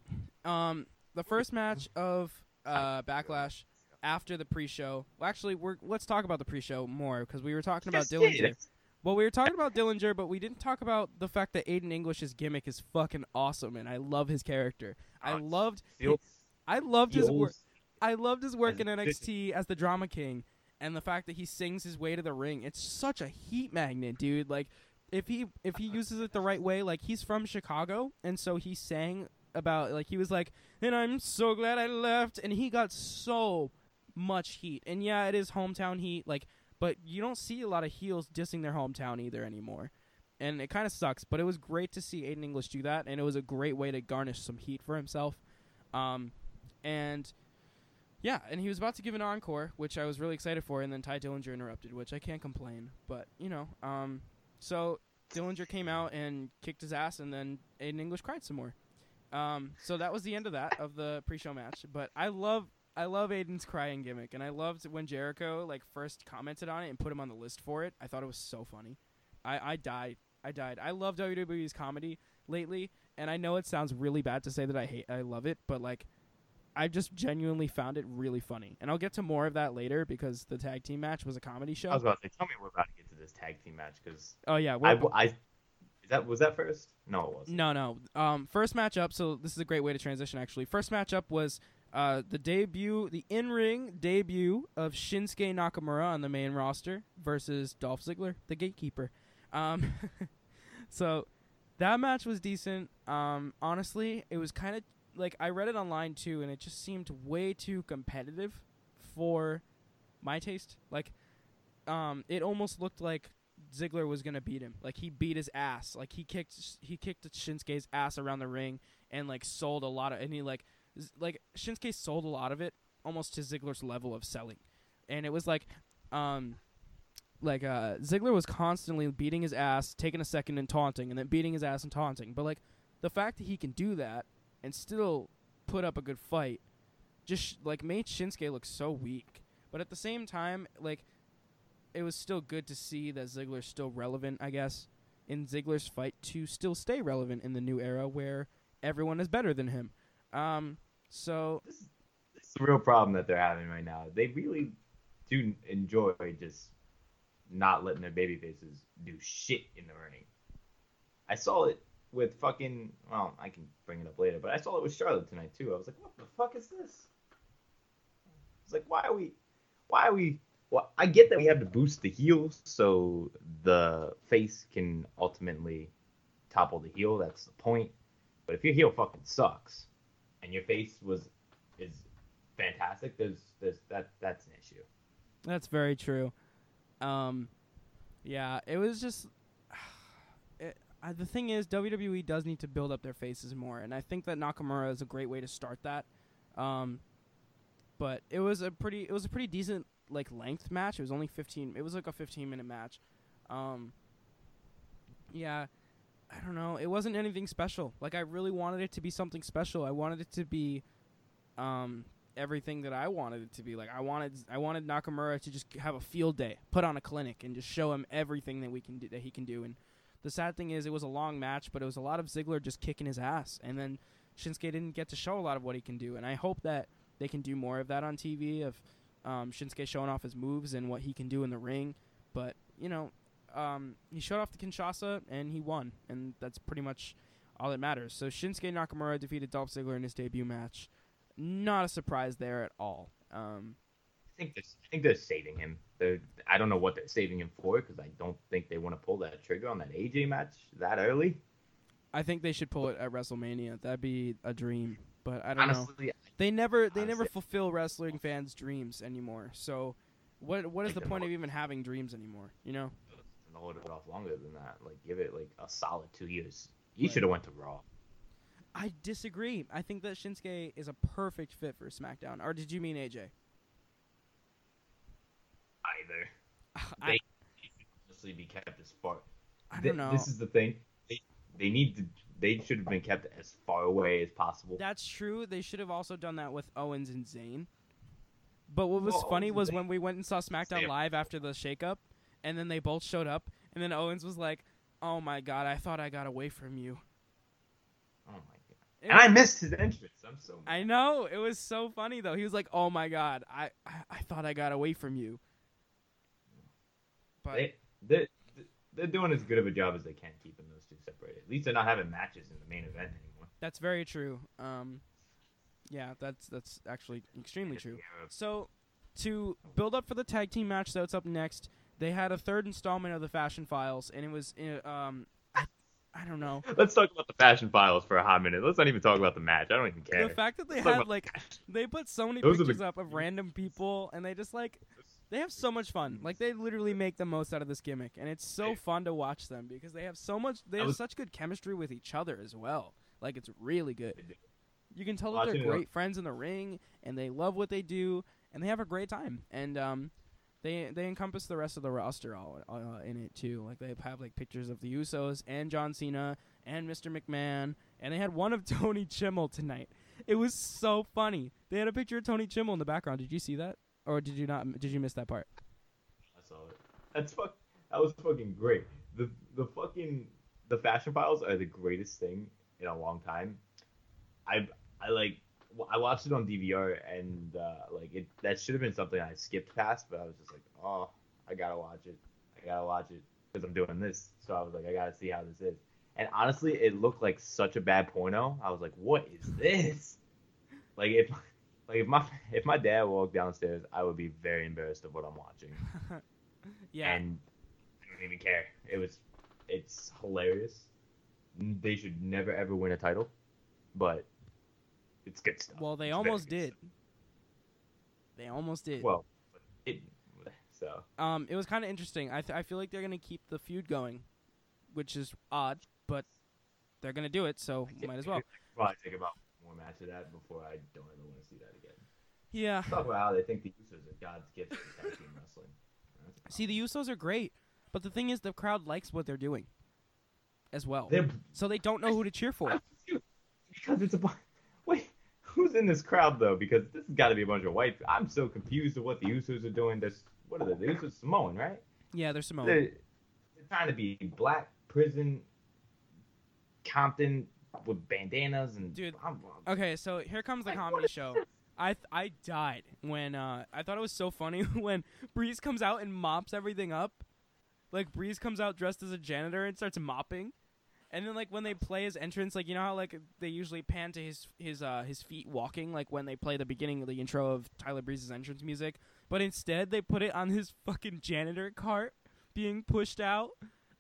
B: um, the first match of uh, Backlash after the pre-show. Well, actually, we're let's talk about the pre-show more because we were talking about
A: did.
B: Well, we were talking about Dillinger, but we didn't talk about the fact that Aiden English's gimmick is fucking awesome, and I love his character. I
A: Uh,
B: loved,
A: Feels-
B: I loved his work. I loved his work in NXT as the Drama King, and the fact that he sings his way to the ring. It's such a heat magnet, dude. Like, if he if he uses it the right way, like he's from Chicago, and so he sang about like he was like, and I'm so glad I left, and he got so much heat. And yeah, it is hometown heat, like, but you don't see a lot of heels dissing their hometown either anymore. And it kind of sucks, but it was great to see Aiden English do that, and it was a great way to garnish some heat for himself. Um, and yeah, and he was about to give an encore, which I was really excited for, and then Tye Dillinger interrupted, which I can't complain. But you know, um, so Dillinger came out and kicked his ass, and then Aiden English cried some more. Um, so that was the end of that of the pre-show match. But I love I love Aiden's crying gimmick, and I loved when Jericho like first commented on it and put him on the list for it. I thought it was so funny. I I died. I died. I love WWE's comedy lately, and I know it sounds really bad to say that I hate I love it, but like I just genuinely found it really funny. And I'll get to more of that later because the tag team match was a comedy show.
A: I was about to say, tell me we're about to get to this tag team match because
B: oh yeah,
A: I, I, is that was that first? No, it wasn't.
B: No, no. Um, first matchup. So this is a great way to transition. Actually, first matchup was uh, the debut, the in-ring debut of Shinsuke Nakamura on the main roster versus Dolph Ziggler, the Gatekeeper. Um, [LAUGHS] so that match was decent. Um, honestly, it was kind of like I read it online too, and it just seemed way too competitive for my taste. Like, um, it almost looked like Ziggler was gonna beat him. Like he beat his ass. Like he kicked he kicked Shinsuke's ass around the ring and like sold a lot of and he like like Shinsuke sold a lot of it almost to Ziggler's level of selling. And it was like um like uh Ziggler was constantly beating his ass, taking a second and taunting and then beating his ass and taunting. But like the fact that he can do that and still put up a good fight just like made Shinsuke look so weak. But at the same time, like it was still good to see that Ziggler's still relevant, I guess, in Ziggler's fight to still stay relevant in the new era where everyone is better than him. Um, so
A: This is, this is the real problem that they're having right now. They really do enjoy just not letting their baby faces do shit in the ring. I saw it with fucking. Well, I can bring it up later, but I saw it with Charlotte tonight too. I was like, what the fuck is this? It's like, why are we? Why are we? Well, I get that we have to boost the heels so the face can ultimately topple the heel. That's the point. But if your heel fucking sucks and your face was is fantastic, there's there's that that's an issue.
B: that's very true. Um, yeah, it was just. [SIGHS] It, uh, the thing is, WWE does need to build up their faces more, and I think that Nakamura is a great way to start that. Um, but it was a pretty, it was a pretty decent like length match. It was only fifteen. It was like a fifteen minute match. Um, yeah, I don't know. It wasn't anything special. Like I really wanted it to be something special. I wanted it to be, um, everything that I wanted it to be. Like I wanted I wanted Nakamura to just have a field day, put on a clinic, and just show him everything that we can do that he can do. And the sad thing is, it was a long match, but it was a lot of Ziggler just kicking his ass, and then Shinsuke didn't get to show a lot of what he can do. And I hope that they can do more of that on TV of um, Shinsuke showing off his moves and what he can do in the ring. But you know, um, he showed off the Kinshasa and he won, and that's pretty much all that matters. So Shinsuke Nakamura defeated Dolph Ziggler in his debut match. Not a surprise there at all. Um,
A: I think they're, I think they're saving him. They're, I don't know what they're saving him for because I don't think they want to pull that trigger on that AJ match that early.
B: I think they should pull it at WrestleMania. That'd be a dream, but I don't know. They never they never fulfill wrestling fans' dreams anymore. So what what is the point of even having dreams anymore? You know?
A: And hold it off longer than that. Like give it like a solid two years. You
B: Right.
A: should have went to Raw.
B: I disagree. I think that Shinsuke is a perfect fit for SmackDown. Or did you mean AJ?
A: Either [SIGHS]
B: I,
A: They- honestly be kept as far.
B: I don't know.
A: This is the thing. They, they need to. They should have been kept as far away as possible.
B: That's true. They should have also done that with Owens and Zayn. But what was
A: Well,
B: funny was when we went and saw SmackDown Live after the shakeup, and then they both showed up, and then Owens was like, "Oh my God, I thought I got away from you."
A: oh my god! And I missed his entrance. I'm so.
B: I know it was so funny though. He was like, "Oh my God, I I, I thought I got away from you." But
A: They, they, they're doing as good of a job as they can keeping those two separated. At least they're not having matches in the main event anymore.
B: that's very true. Um, yeah, that's that's actually extremely true. So, to build up for the tag team match that's up next, they had a third installment of the Fashion Files, and it was uh, um, I, I don't know [LAUGHS]
A: Let's talk about the fashion files for a hot minute. Let's not even talk about the match. I don't even care.
B: the fact that they
A: Let's
B: had like
A: the
B: they put so many
A: Those are the-
B: pictures up of random people, and they just like they have so much fun. Like they literally make the most out of this gimmick, and it's so fun to watch them because they have so much. They have
A: was-
B: such good chemistry with each other as well. Like it's really good. You can tell that they're great friends in the ring, and they love what they do, and they have a great time. And um, they they encompass the rest of the roster all uh, in it too. Like they have like pictures of the Usos and John Cena and Mr. McMahon, and they had one of [LAUGHS] Tony Chimel tonight. It was so funny. They had a picture of Tony Chimel in the background. Did you see that, or did you not? Did you miss that part?
A: I saw it. That's fuck. That was fucking great. The the fucking the fashion files are the greatest thing in a long time. I I like I watched it on DVR and uh, like it that should have been something I skipped past, but I was just like, oh, I gotta watch it. I gotta watch it because I'm doing this. So I was like, I gotta see how this is. And honestly, it looked like such a bad porno. I was like, what is this? [LAUGHS] Like if like if my if my dad walked downstairs, I would be very embarrassed of what I'm watching [LAUGHS]
B: yeah,
A: and I don't even care. It was, it's hilarious. They should never ever win a title, but it's good stuff.
B: well, they
A: It's
B: almost did. They almost did.
A: Well, it, so
B: Um, it was kind of interesting. I th- I feel like they're gonna keep the feud going, which is odd, but they're gonna do it, so might as well.
A: Probably think about more match of that before I don't ever want to see that again.
B: Yeah.
A: Talk about how they think the Usos are God's gift to tag team wrestling.
B: See, the Usos are great, but the thing is, the crowd likes what they're doing, as well.
A: They're
B: So they don't know who to cheer for. [LAUGHS]
A: because it's a bu- wait. Who's in this crowd though? Because this has got to be a bunch of white. I'm so confused of what the Usos are doing. This what are they? The Usos Samoan, right?
B: Yeah, they're Samoan.
A: They're, they're trying to be black prison Compton with bandanas and
B: Dude,
A: I'm,
B: Okay, so here comes the
A: Like,
B: comedy show. I th- I died when uh I thought it was so funny [LAUGHS] when Breeze comes out and mops everything up. Like Breeze comes out dressed as a janitor and starts mopping. And then like when they play his entrance, like you know how like they usually pan to his his uh his feet walking, like when they play the beginning of the intro of Tyler Breeze's entrance music, but instead they put it on his [LAUGHS] fucking janitor cart being pushed out.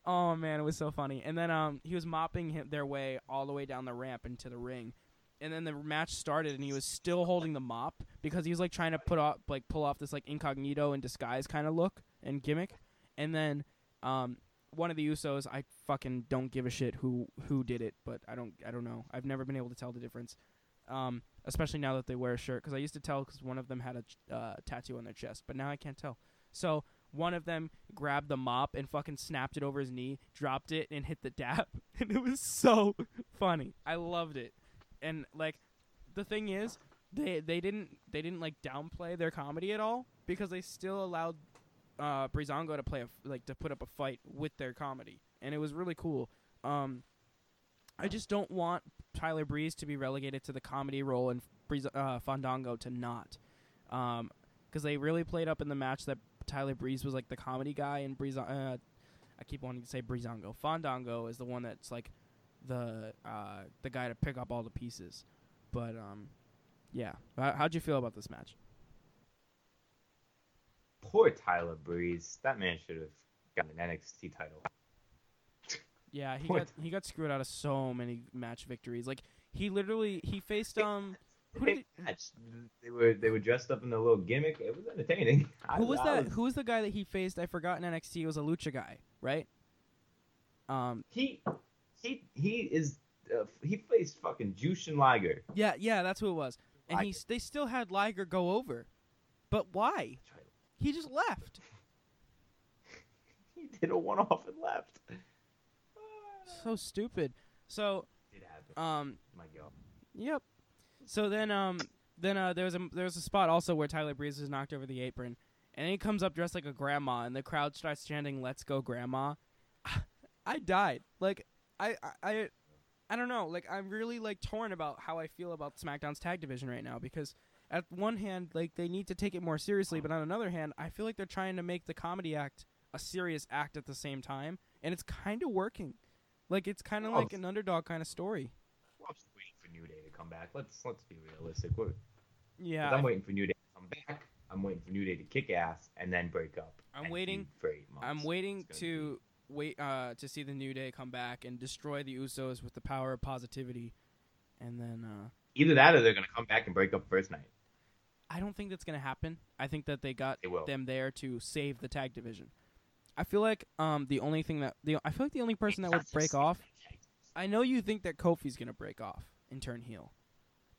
B: Oh man, it was so funny. And then um he was mopping him their way all the way down the ramp into the ring and then the match started and he was still holding the mop because he was like trying to put off like pull off this like incognito and disguise kind of look and gimmick and then um one of the usos i fucking don't give a shit who who did it but i don't i don't know. I've never been able to tell the difference um especially now that they wear a shirt because i used to tell because one of them had a uh, tattoo on their chest but now i can't tell. So one of them grabbed the mop and fucking snapped it over his knee dropped it and hit the dap [LAUGHS] and it was so funny. I loved it. And like the thing is they they didn't they didn't like downplay their comedy at all because they still allowed uh Breezango to play a like to put up a fight with their comedy and it was really cool. Um I just don't want Tyler Breeze to be relegated to the comedy role and Breeze, uh, Fandango to not. Um cuz they really played up in the match that Tyler Breeze was like the comedy guy and Breeze uh I keep wanting to say Breezango. Fandango is the one that's like the uh the guy to pick up all the pieces. But um yeah. How, how'd you feel about this match?
A: Poor Tyler Breeze. That man should have gotten an NXT title.
B: Yeah, he
A: What?
B: got he got screwed out of so many match victories. Like he literally he faced um who did he, [LAUGHS]
A: Match. They were they were dressed up in their little gimmick. It was entertaining. [LAUGHS]
B: Who was that? Who was the guy that he faced? I forgot in NXT. It was a lucha guy, right? Um,
A: He he he is uh, he faced fucking Jushin Liger.
B: yeah, yeah, that's who it was. And he
A: Liger.
B: s- they still had Liger go over, but why? He just left. [LAUGHS]
A: He did a one off and left.
B: So stupid. So
A: It happened.
B: um,
A: My God.
B: Yep. So then, um, then uh, there was a there was a spot also where Tyler Breeze was knocked over the apron, and he comes up dressed like a grandma, and the crowd starts chanting "Let's go, grandma." I died. Like I, I I I don't know. Like I'm really like torn about how I feel about SmackDown's tag division right now because at one hand, like they need to take it more seriously, but on another hand, I feel like they're trying to make the comedy act a serious act at the same time, and it's kind of working. Like it's kind of
A: Oh.
B: like an underdog kind of story.
A: Well, I'm just waiting for New Day to come back. Let's let's be realistic. We're,
B: Yeah,
A: I'm waiting for New Day to come back. I'm waiting for New Day to kick ass and then break up.
B: I'm waiting-
A: For eight months.
B: I'm waiting to wait uh, to see the New Day come back and destroy the Usos with the power of positivity, and then uh,
A: either that or they're gonna come back and break up first night.
B: I don't think that's gonna happen. I think that they got
A: They
B: them there to save the tag division. I feel like um the only thing that the I feel like the only person that would break off. I know you think that Kofi's gonna break off and turn heel,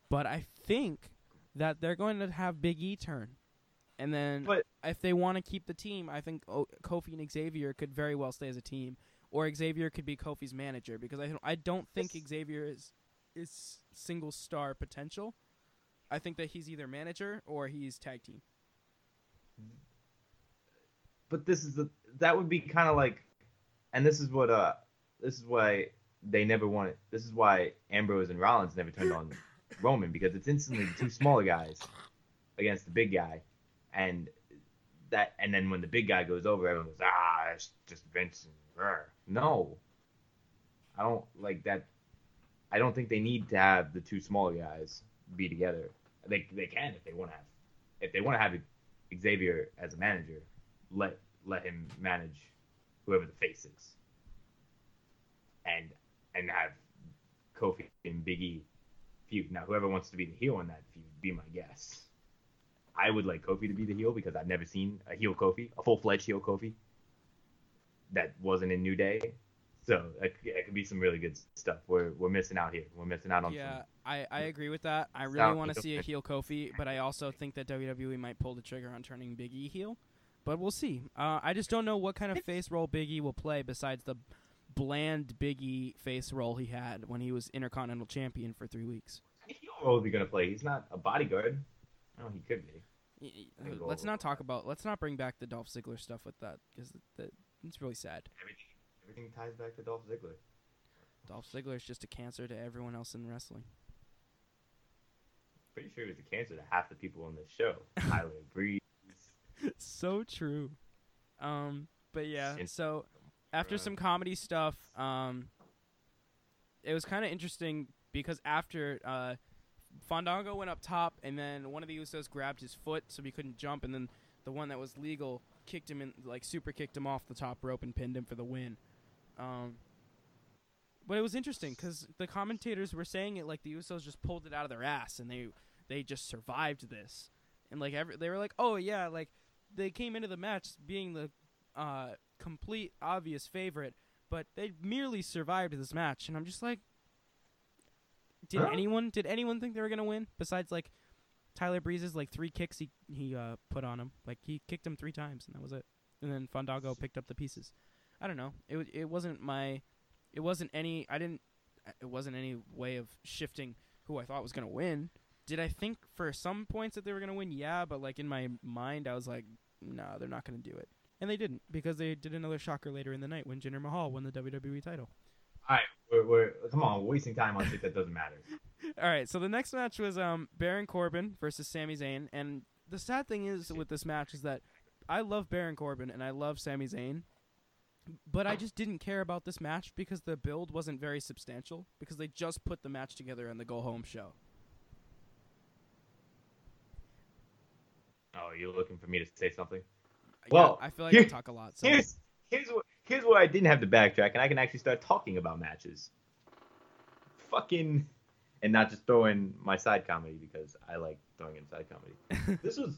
B: but I think that they're going to have Big E turn, and then
A: But-
B: if they want to keep the team, I think o- Kofi and Xavier could very well stay as a team, or Xavier could be Kofi's manager because I don't, I don't think Xavier is is single star potential. I think that he's either manager or he's tag team.
A: But this is the that would be kind of like, and this is what uh this is why they never wanted. This is why Ambrose and Rollins never turned on [LAUGHS] Roman because it's instantly two smaller guys against the big guy, and that and then when the big guy goes over, everyone goes ah it's just Vince and rrr." no, I don't like that. I don't think they need to have the two smaller guys be together. They they can if they want to have if they want to have Xavier as a manager, let let him manage whoever the face is, and and have Kofi and Big E feud. Now, whoever wants to be the heel in that feud, be my guest. I would like Kofi to be the heel because I've never seen a heel Kofi, a full fledged heel Kofi, that wasn't in New Day. So it, it could be some really good stuff. We're we're missing out here. We're missing out on
B: Yeah,
A: some.
B: I, I agree with that. I really want to see a heel Kofi, but I also think that WWE might pull the trigger on turning Big E heel. But we'll see. Uh, I just don't know what kind of face role Big E will play besides the bland Big E face role he had when he was Intercontinental Champion for three weeks.
A: What heel role is he gonna play? He's not a bodyguard. No, he could be.
B: Y- y-
A: Maybe
B: Let's not talk about. Let's not bring back the Dolph Ziggler stuff with that because that, it's really sad.
A: Everything everything ties back to Dolph Ziggler.
B: Dolph Ziggler is just a cancer to everyone else in wrestling.
A: Pretty sure he was a cancer to half the people on this show. [LAUGHS] Tyler Breeze.
B: so true. Um, but yeah, so after some comedy stuff, um, it was kind of interesting because after uh, Fandango went up top, and then one of the Usos grabbed his foot so he couldn't jump, and then the one that was legal kicked him in, like super kicked him off the top rope and pinned him for the win. Um, but it was interesting because the commentators were saying it like the Usos just pulled it out of their ass and they they just survived this, and like every, they were like, oh yeah, like they came into the match being the uh, complete obvious favorite, but they merely survived this match, and I'm just like, did
A: Huh?
B: anyone did anyone think they were gonna win besides like Tyler Breeze's like three kicks he he uh, put on him, like he kicked him three times and that was it, and then Fandango picked up the pieces. I don't know. It it wasn't my, it wasn't any. I didn't. It wasn't any way of shifting who I thought was gonna win. did I think for some points that they were gonna win? Yeah, but like in my mind, I was like, no, they're not gonna do it, and they didn't because they did another shocker later in the night when Jinder Mahal won the WWE title.
A: All right, we're, we're come on, we're wasting time on shit that doesn't matter. [LAUGHS]
B: All right, so the next match was um Baron Corbin versus Sami Zayn, and the sad thing is with this match is that I love Baron Corbin and I love Sami Zayn, but I just didn't care about this match because the build wasn't very substantial because they just put the match together in the go home show.
A: Oh, you're looking for me to say something?
B: Well, yeah, I feel like here, I talk a lot. So.
A: Here's here's what here's where I didn't have to backtrack, and I can actually start talking about matches. Fucking, and not just throw in my side comedy because I like throwing in side comedy. [LAUGHS] this was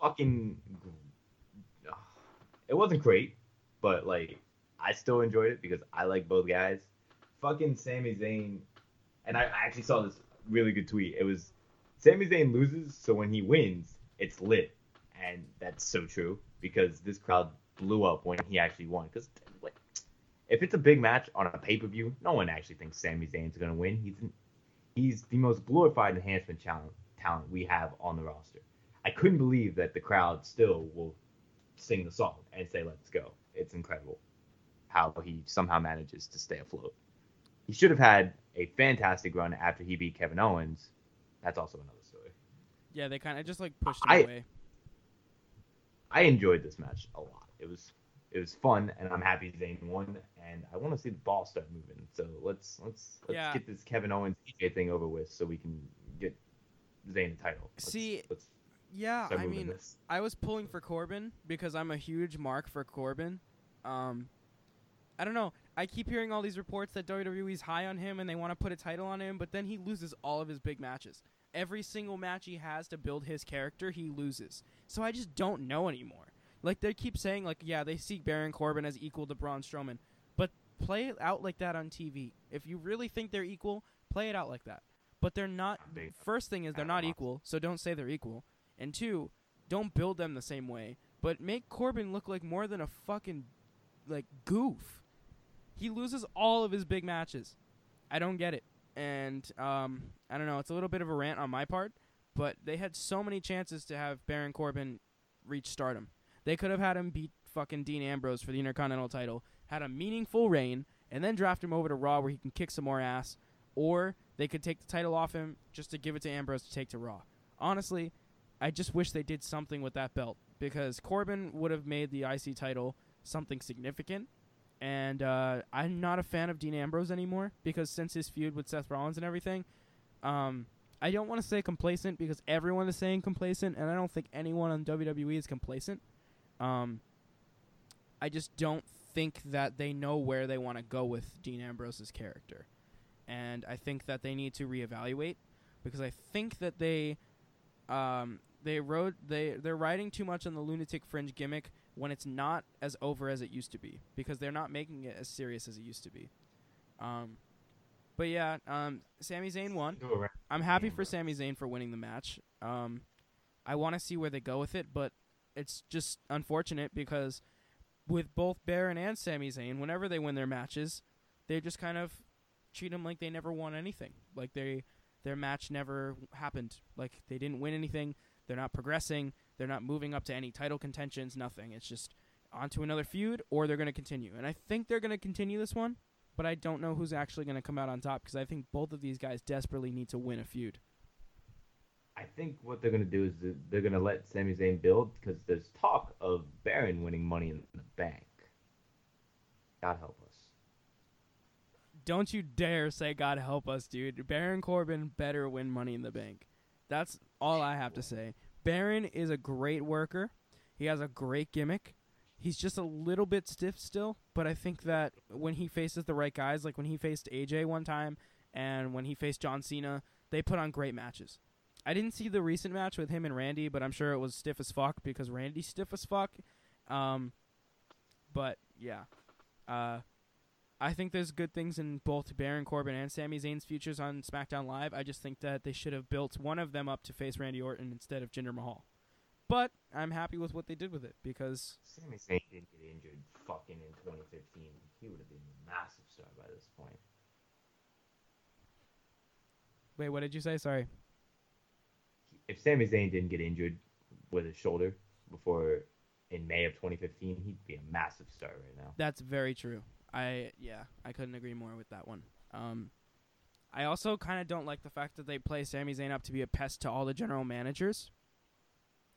A: fucking. It wasn't great, but like I still enjoyed it because I like both guys. Fucking Sami Zayn, and I actually saw this really good tweet. It was Sami Zayn loses, so when he wins, it's lit, and that's so true because this crowd blew up when he actually won. Because like, if it's a big match on a pay per view, no one actually thinks Sami Zayn's gonna win. He's he's the most glorified enhancement talent talent we have on the roster. I couldn't believe that the crowd still will sing the song and say "Let's go." It's incredible how he somehow manages to stay afloat. He should have had a fantastic run after he beat Kevin Owens. That's also another story.
B: Yeah, they kind of just like pushed him
A: I,
B: away.
A: I enjoyed this match a lot. It was it was fun, and I'm happy Zayn won, and I want to see the ball start moving. So let's let's let's
B: yeah.
A: get this Kevin Owens AJ thing over with, so we can get Zayn the title. Let's,
B: see,
A: let's
B: yeah, I mean,
A: this.
B: I was pulling for Corbin because I'm a huge mark for Corbin. Um, I don't know. I keep hearing all these reports that WWE's high on him and they want to put a title on him, but then he loses all of his big matches. Every single match he has to build his character, he loses. So I just don't know anymore. Like they keep saying, like yeah, they see Baron Corbin as equal to Braun Strowman, but play it out like that on TV. If you really think they're equal, play it out like that. But they're not. First thing is they're not equal, so don't say they're equal. And two, don't build them the same way, but make Corbin look like more than a fucking like goof. He loses all of his big matches. I don't get it. And um, I don't know. It's a little bit of a rant on my part, but they had so many chances to have Baron Corbin reach stardom. They could have had him beat fucking Dean Ambrose for the Intercontinental title, had a meaningful reign, and then draft him over to Raw where he can kick some more ass. Or they could take the title off him just to give it to Ambrose to take to Raw. Honestly, I just wish they did something with that belt because Corbin would have made the IC title something significant. And uh, I'm not a fan of Dean Ambrose anymore because since his feud with Seth Rollins and everything, um, I don't want to say complacent because everyone is saying complacent, and I don't think anyone on WWE is complacent. Um, I just don't think that they know where they want to go with Dean Ambrose's character, and I think that they need to reevaluate because I think that they um, they wrote they they're writing too much on the lunatic fringe gimmick when it's not as over as it used to be because they're not making it as serious as it used to be. Um, but yeah, um, Sami Zayn won. I'm happy for Sami Zayn for winning the match. Um, I want to see where they go with it, but it's just unfortunate because with both Baron and Sami Zayn, whenever they win their matches, they just kind of treat them like they never won anything. Like they their match never happened. Like they didn't win anything. They're not progressing. They're not moving up to any title contentions. Nothing. It's just on to another feud, or they're going to continue. And I think they're going to continue this one, but I don't know who's actually going to come out on top because I think both of these guys desperately need to win a feud.
A: I think what they're gonna do is they're gonna let Sami Zayn build because there's talk of Baron winning Money in the Bank. God help us.
B: Don't you dare say God help us, dude. Baron Corbin better win Money in the Bank. That's all I have to say. Baron is a great worker. He has a great gimmick. He's just a little bit stiff still, but I think that when he faces the right guys, like when he faced AJ one time and when he faced John Cena, they put on great matches. I didn't see the recent match with him and Randy, but I'm sure it was stiff as fuck because Randy's stiff as fuck. Um, but yeah, uh, I think there's good things in both Baron Corbin and Sami Zayn's futures on SmackDown Live. I just think that they should have built one of them up to face Randy Orton instead of Jinder Mahal. But I'm happy with what they did with it because
A: Sami Zayn didn't get injured fucking in 2015. He would have been a massive star by this point.
B: Wait, what did you say? Sorry.
A: if Sami Zayn didn't get injured with his shoulder before in May of 2015, he'd be a massive star right now.
B: That's very true. I yeah, I couldn't agree more with that one. Um, I also kind of don't like the fact that they play Sami Zayn up to be a pest to all the general managers.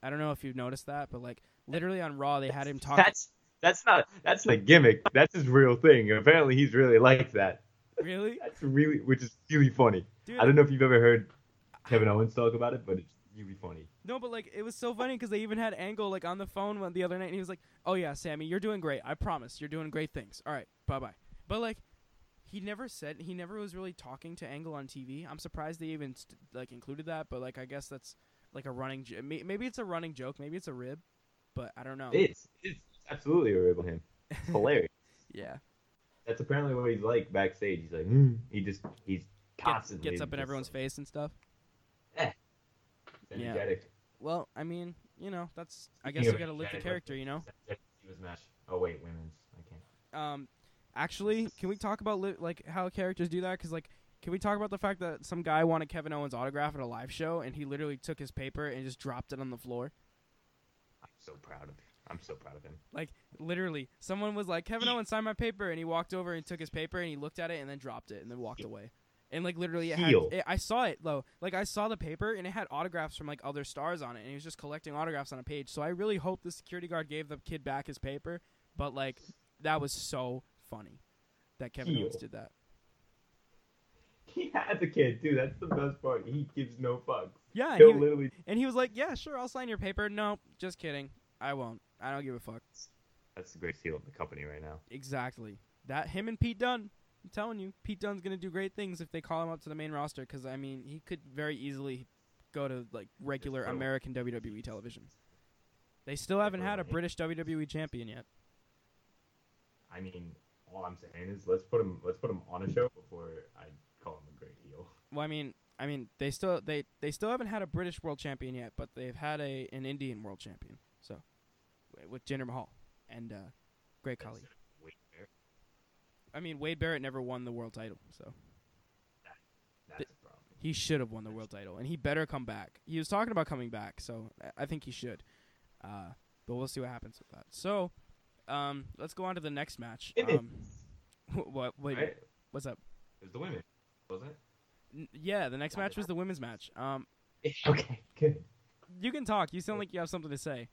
B: I don't know if you've noticed that, but like literally on Raw, they had him talk.
A: That's that's not that's a gimmick. That's his real thing. Apparently, he's really like that.
B: really,
A: That's really, which is really funny.
B: dude.
A: I don't know if you've ever heard Kevin Owens talk about it, but it's really funny.
B: No, but like it was so funny because they even had Angle like on the phone one- the other night, and he was like, "Oh yeah, Sami, you're doing great. I promise, you're doing great things. All right, bye bye." But like, he never said he never was really talking to Angle on TV. I'm surprised they even st- like included that, but like I guess that's like a running. J- maybe it's a running joke. Maybe it's a rib, but I don't know.
A: It's it's absolutely a rib on him. It's hilarious. [LAUGHS]
B: yeah,
A: That's apparently what he's like backstage. He's like, mm. he just he's
B: gets,
A: constantly
B: gets up in everyone's face and stuff. Yeah. Well, I mean, you know, that's I guess you got to live the character, you know.
A: He was match. Oh wait, women's. I can't.
B: Um, actually, can we talk about li- like how characters do that? Because like, can we talk about the fact that some guy wanted Kevin Owens' autograph at a live show, and he literally took his paper and just dropped it on the floor?
A: I'm so proud of him. I'm so proud of him.
B: Like literally, someone was like, "Kevin Owens, sign my paper," and he walked over and took his paper and he looked at it and then dropped it and then walked away. And like literally, it had, it, I saw it though. Like I saw the paper and it had autographs from like other stars on it, and he was just collecting autographs on a page. So I really hope the security guard gave the kid back his paper. But like, that was so funny that Kevin
A: Heel.
B: Owens did that. [LAUGHS]
A: He had the kid dude That's the best part. He gives no fucks.
B: Yeah, and
A: He'll literally.
B: and he was like, "Yeah, sure, I'll sign your paper." No, just kidding. I won't. I don't give a fuck.
A: That's the greatest heel in the company right now.
B: Exactly. That him and Pete Dunne. I'm telling you, Pete Dunne's gonna do great things if they call him up to the main roster. Because I mean, he could very easily go to like regular American WWE television. They still haven't had a British WWE champion yet.
A: I mean, all I'm saying is let's put him let's put him on a show before I call him a great heel.
B: Well, I mean, I mean, they still they they still haven't had a British world champion yet, but they've had a an Indian world champion. So with Jinder Mahal and uh, Great Khali.
A: Wait, there.
B: I mean, Wade Barrett never won the world title, so
A: That's a problem.
B: he should have won the world title, and he better come back. He was talking about coming back, so I- I think he should. Uh, but we'll see what happens with that. So, um, let's go on to the next match. Um, [LAUGHS] what? Wait,
A: Right?
B: what's up?
A: It was the women, wasn't
B: N- yeah, the next match was the women's match. Um. [LAUGHS]
A: Okay, good.
B: you can talk. You sound like you have something to say.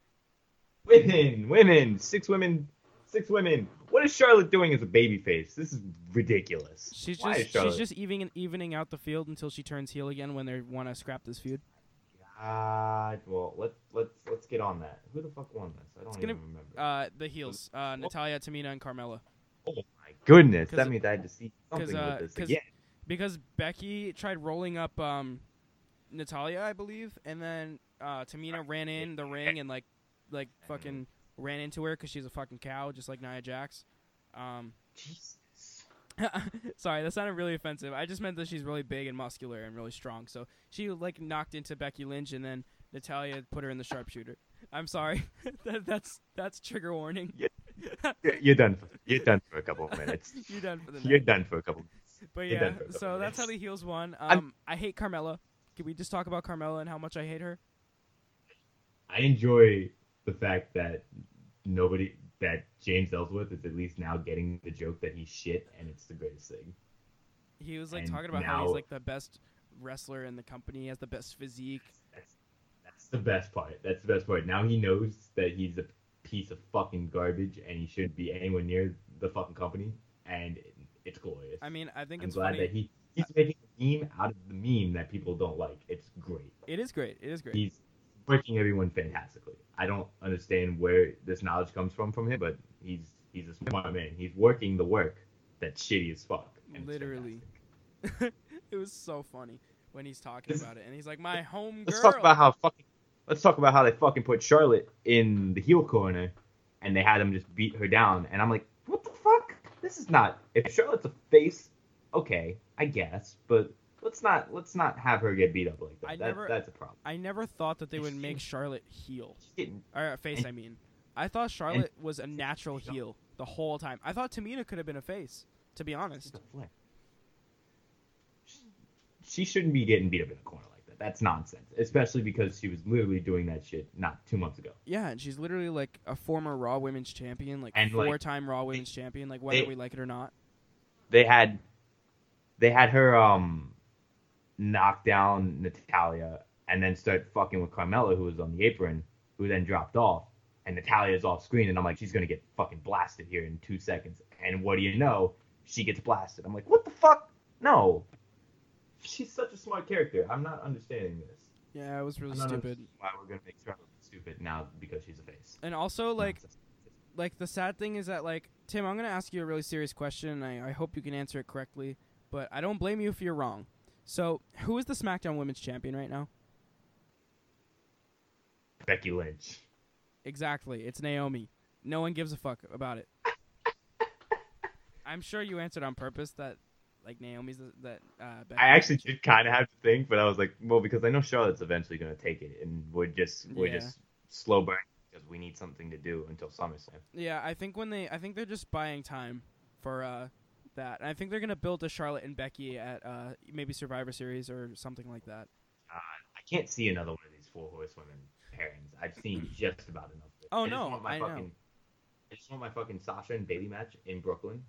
A: Women, women, six women, six women. What is Charlotte doing as a babyface? This is ridiculous.
B: She's
A: Why
B: just she's just evening evening out the field until she turns heel again when they want to scrap this feud.
A: God, well, let's let's let's get on that. Who the fuck won this? I don't
B: gonna-
A: even remember.
B: Uh, the heels, uh, Natalya, Tamina, and Carmella.
A: oh my goodness, that means I had to see something
B: uh,
A: with this again.
B: because Becky tried rolling up um, Natalya, I believe, and then uh, Tamina ran in the ring and like like fucking ran into her because she's a fucking cow, just like Nia Jax. Um,
A: Jesus. [LAUGHS]
B: sorry, that sounded really offensive. I just meant that she's really big and muscular and really strong. So she like knocked into Becky Lynch, and then Natalya put her in the sharpshooter. I'm sorry, [LAUGHS] that, that's that's trigger warning.
A: You're, [LAUGHS] you're done. For, you're done for a couple of minutes.
B: You're done for the night.
A: You're done for a couple.
B: But
A: You're
B: yeah,
A: done for a
B: so
A: couple
B: that's how the heels won.
A: I'm-
B: Um, I hate Carmella. Can we just talk about Carmella and how much I hate her?
A: I enjoy the fact that nobody that James Ellsworth is at least now getting the joke that he's shit and it's the greatest thing.
B: He was like
A: And
B: talking about how he's like the best wrestler in the company. Has the best physique.
A: That's that's the best part. That's the best part. Now he knows that he's a piece of fucking garbage and he shouldn't be anywhere near the fucking company and it's glorious.
B: I mean, I think
A: I'm
B: it's
A: glad
B: funny.
A: that he he's making a meme out of the meme that people don't like. It's great.
B: It is great. It is great.
A: He's working everyone fantastically. I don't understand where this knowledge comes from from him, but he's he's a smart man. He's working the work that's shitty as fuck.
B: Literally. [LAUGHS] it was so funny when he's talking about it, and he's like, "My home
A: Let's
B: girl."
A: talk about how fucking. Let's talk about how they fucking put Charlotte in the heel corner, and they had him just beat her down. And I'm like, what the fuck? This is not. If Charlotte's a face, okay, I guess, but let's not let's not have her get beat up like that.
B: I
A: That-
B: never-
A: that's a problem.
B: I never thought that they would make Charlotte heel
A: She's
B: or uh, face.
A: And-
B: I mean, I thought Charlotte was a natural heel the whole time. I thought Tamina could have been a face. To be honest,
A: she's a flip. She shouldn't be getting beat up in a corner like that. That's nonsense. Especially because she was literally doing that shit not two months ago.
B: Yeah, and she's literally like a former Raw Women's Champion, like
A: And,
B: four-time Raw Women's Champion, like whether
A: they-
B: we like it or not.
A: They had they had her um knock down Natalya and then start fucking with Carmella, who was on the apron, who then dropped off. And Natalya's off screen, and I'm like, she's gonna get fucking blasted here in two seconds. And what do you know? She gets blasted. I'm like, what the fuck? No. She's such a smart character. I'm not understanding this.
B: Yeah, it was really stupid.
A: why we're gonna make Charlotte stupid now because she's a face.
B: And also, like,
A: Nonsense.
B: like the sad thing is that, like, Tim, I'm gonna ask you a really serious question, and I, I hope you can answer it correctly. But I don't blame you if you're wrong. So, who is the SmackDown Women's Champion right now?
A: Becky Lynch.
B: Exactly, it's Naomi. No one gives a fuck about it. [LAUGHS] I'm sure you answered on purpose that, like, Naomi's the, that. Uh, Becky
A: I actually did kind of have to think, but I was like, well, because I know Charlotte's eventually gonna take it, and we're just we're
B: Yeah.
A: just slow burn because we need something to do until SummerSlam.
B: Yeah, I think when they, I think they're just buying time for uh, that. And I think they're gonna build a Charlotte and Becky at uh, maybe Survivor Series or something like that.
A: Uh, I can't see another one of these four horsewomen pairings. I've seen just about enough.
B: Oh,
A: I
B: no, I know.
A: I just want my fucking Sasha and Bayley match in Brooklyn.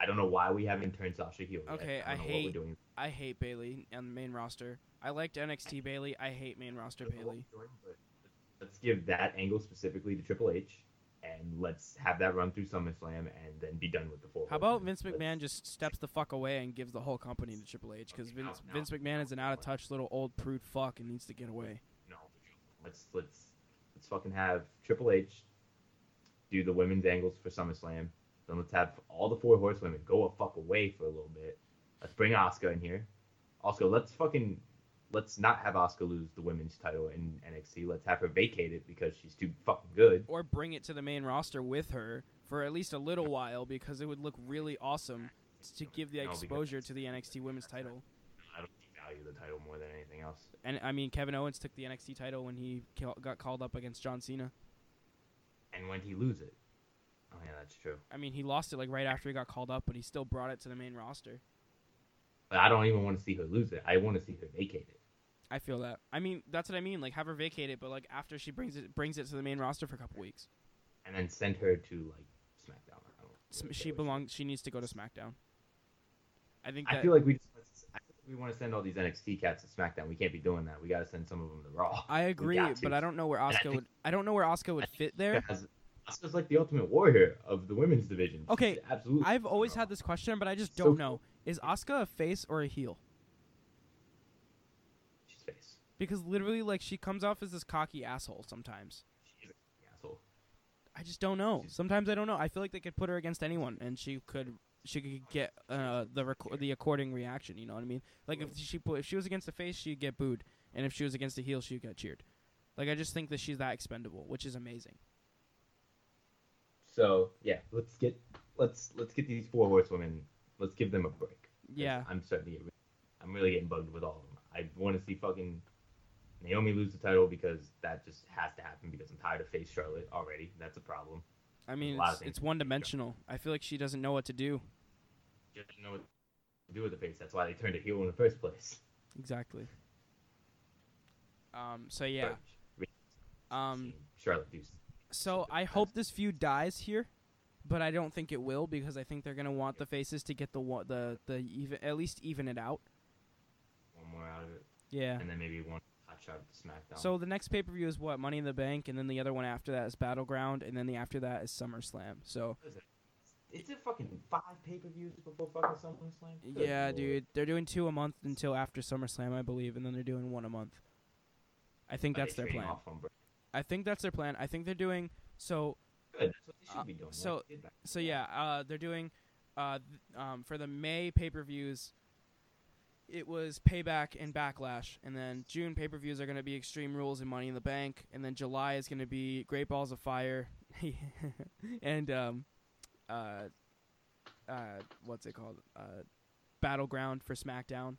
A: I don't know why we haven't turned Sasha heel. yet.
B: Okay,
A: I,
B: I hate-
A: doing.
B: I hate Bayley on the main roster. I liked NXT Bayley. I hate main roster
A: I don't know what Bayley. doing, let's give that angle specifically to Triple H, and let's have that run through SummerSlam, and then be done with the four.
B: How about. Vince
A: Let's-
B: McMahon just steps the fuck away and gives the whole company to Triple H because
A: Okay, no,
B: Vince
A: no,
B: Vince McMahon is an out of
A: no.
B: touch little old prude fuck and needs to get away.
A: No, let's let's let's fucking have Triple H do the women's angles for SummerSlam. Then let's have all the four horsewomen go a fuck away for a little bit. Let's bring Asuka in here. Also, let's fucking let's not have Asuka lose the women's title in NXT. Let's have her vacate it because she's too fucking good.
B: Or bring it to the main roster with her for at least a little while because it would look really awesome to give the
A: No,
B: exposure to the NXT Women's title.
A: I don't value the title more than anything else.
B: And I mean, Kevin Owens took the NXT title when he got called up against John Cena.
A: And when he lose it, oh yeah, that's true.
B: I mean, he lost it like right after he got called up, but he still brought it to the main roster.
A: But I don't even want to see her lose it. I want to see her vacate it.
B: I feel that. I mean, that's what I mean. Like, have her vacate it, but like after she brings it brings it to the main roster for a couple weeks.
A: And then send her to like SmackDown. I don't
B: Sm-
A: really
B: She belongs. She needs to go to SmackDown. I think
A: I feel like we just, I feel like we want to send all these NXT cats to SmackDown. We can't be doing that. We got to send some of them to Raw.
B: I agree, but I don't know where
A: Asuka
B: would. I don't know where Asuka would fit there.
A: Asuka's like the ultimate warrior of the women's division. She's
B: Okay,
A: absolutely.
B: I've always had this question, but I just don't
A: cool.
B: know. Is Asuka a face or a heel? Because literally, like, she comes off as this cocky asshole sometimes.
A: She's asshole.
B: I just don't know. Sometimes I don't know. I feel like they could put her against anyone, and she could she could get uh, the reco- the according reaction. You know what I mean? Like if she put if she was against the face, she'd get booed, and if she was against the heel, she'd get cheered. Like I just think that she's that expendable, which is amazing.
A: So yeah, let's get let's let's get these four horsewomen. Let's give them a break.
B: Yeah.
A: I'm starting to get. I'm really getting bugged with all of them. I want to see fucking Naomi lose the title because that just has to happen because I'm tired of face Charlotte already. That's a problem.
B: I mean, it's, it's one dimensional. I feel like she doesn't know what to do.
A: She doesn't know what to do with the face. That's why they turned a heel in the first place.
B: Exactly. Um. So yeah. Um.
A: Charlotte do.
B: So I hope this feud dies here, but I don't think it will because I think they're gonna want the faces to get the the the even at least even it out.
A: one more out of it,
B: Yeah.
A: and then maybe one shot to SmackDown.
B: So the next pay per view is what Money in the Bank, and then the other one after that is Battleground, and then the after that is SummerSlam. So
A: is it fucking five pay per views before fucking SummerSlam? Good
B: yeah,
A: lord.
B: dude, they're doing two a month until after SummerSlam, I believe, and then they're doing one a month. I think
A: Are
B: that's their plan. I think that's their plan. I think they're doing so.
A: Good. That's what they should
B: Uh,
A: be doing.
B: so-
A: like they did back
B: So yeah, uh, they're doing uh, um, for the May pay per views. It was Payback and Backlash, and then June pay per views are going to be Extreme Rules and Money in the Bank, and then July is going to be Great Balls of Fire, [LAUGHS] and um, uh, uh, what's it called? Uh, Battleground for SmackDown.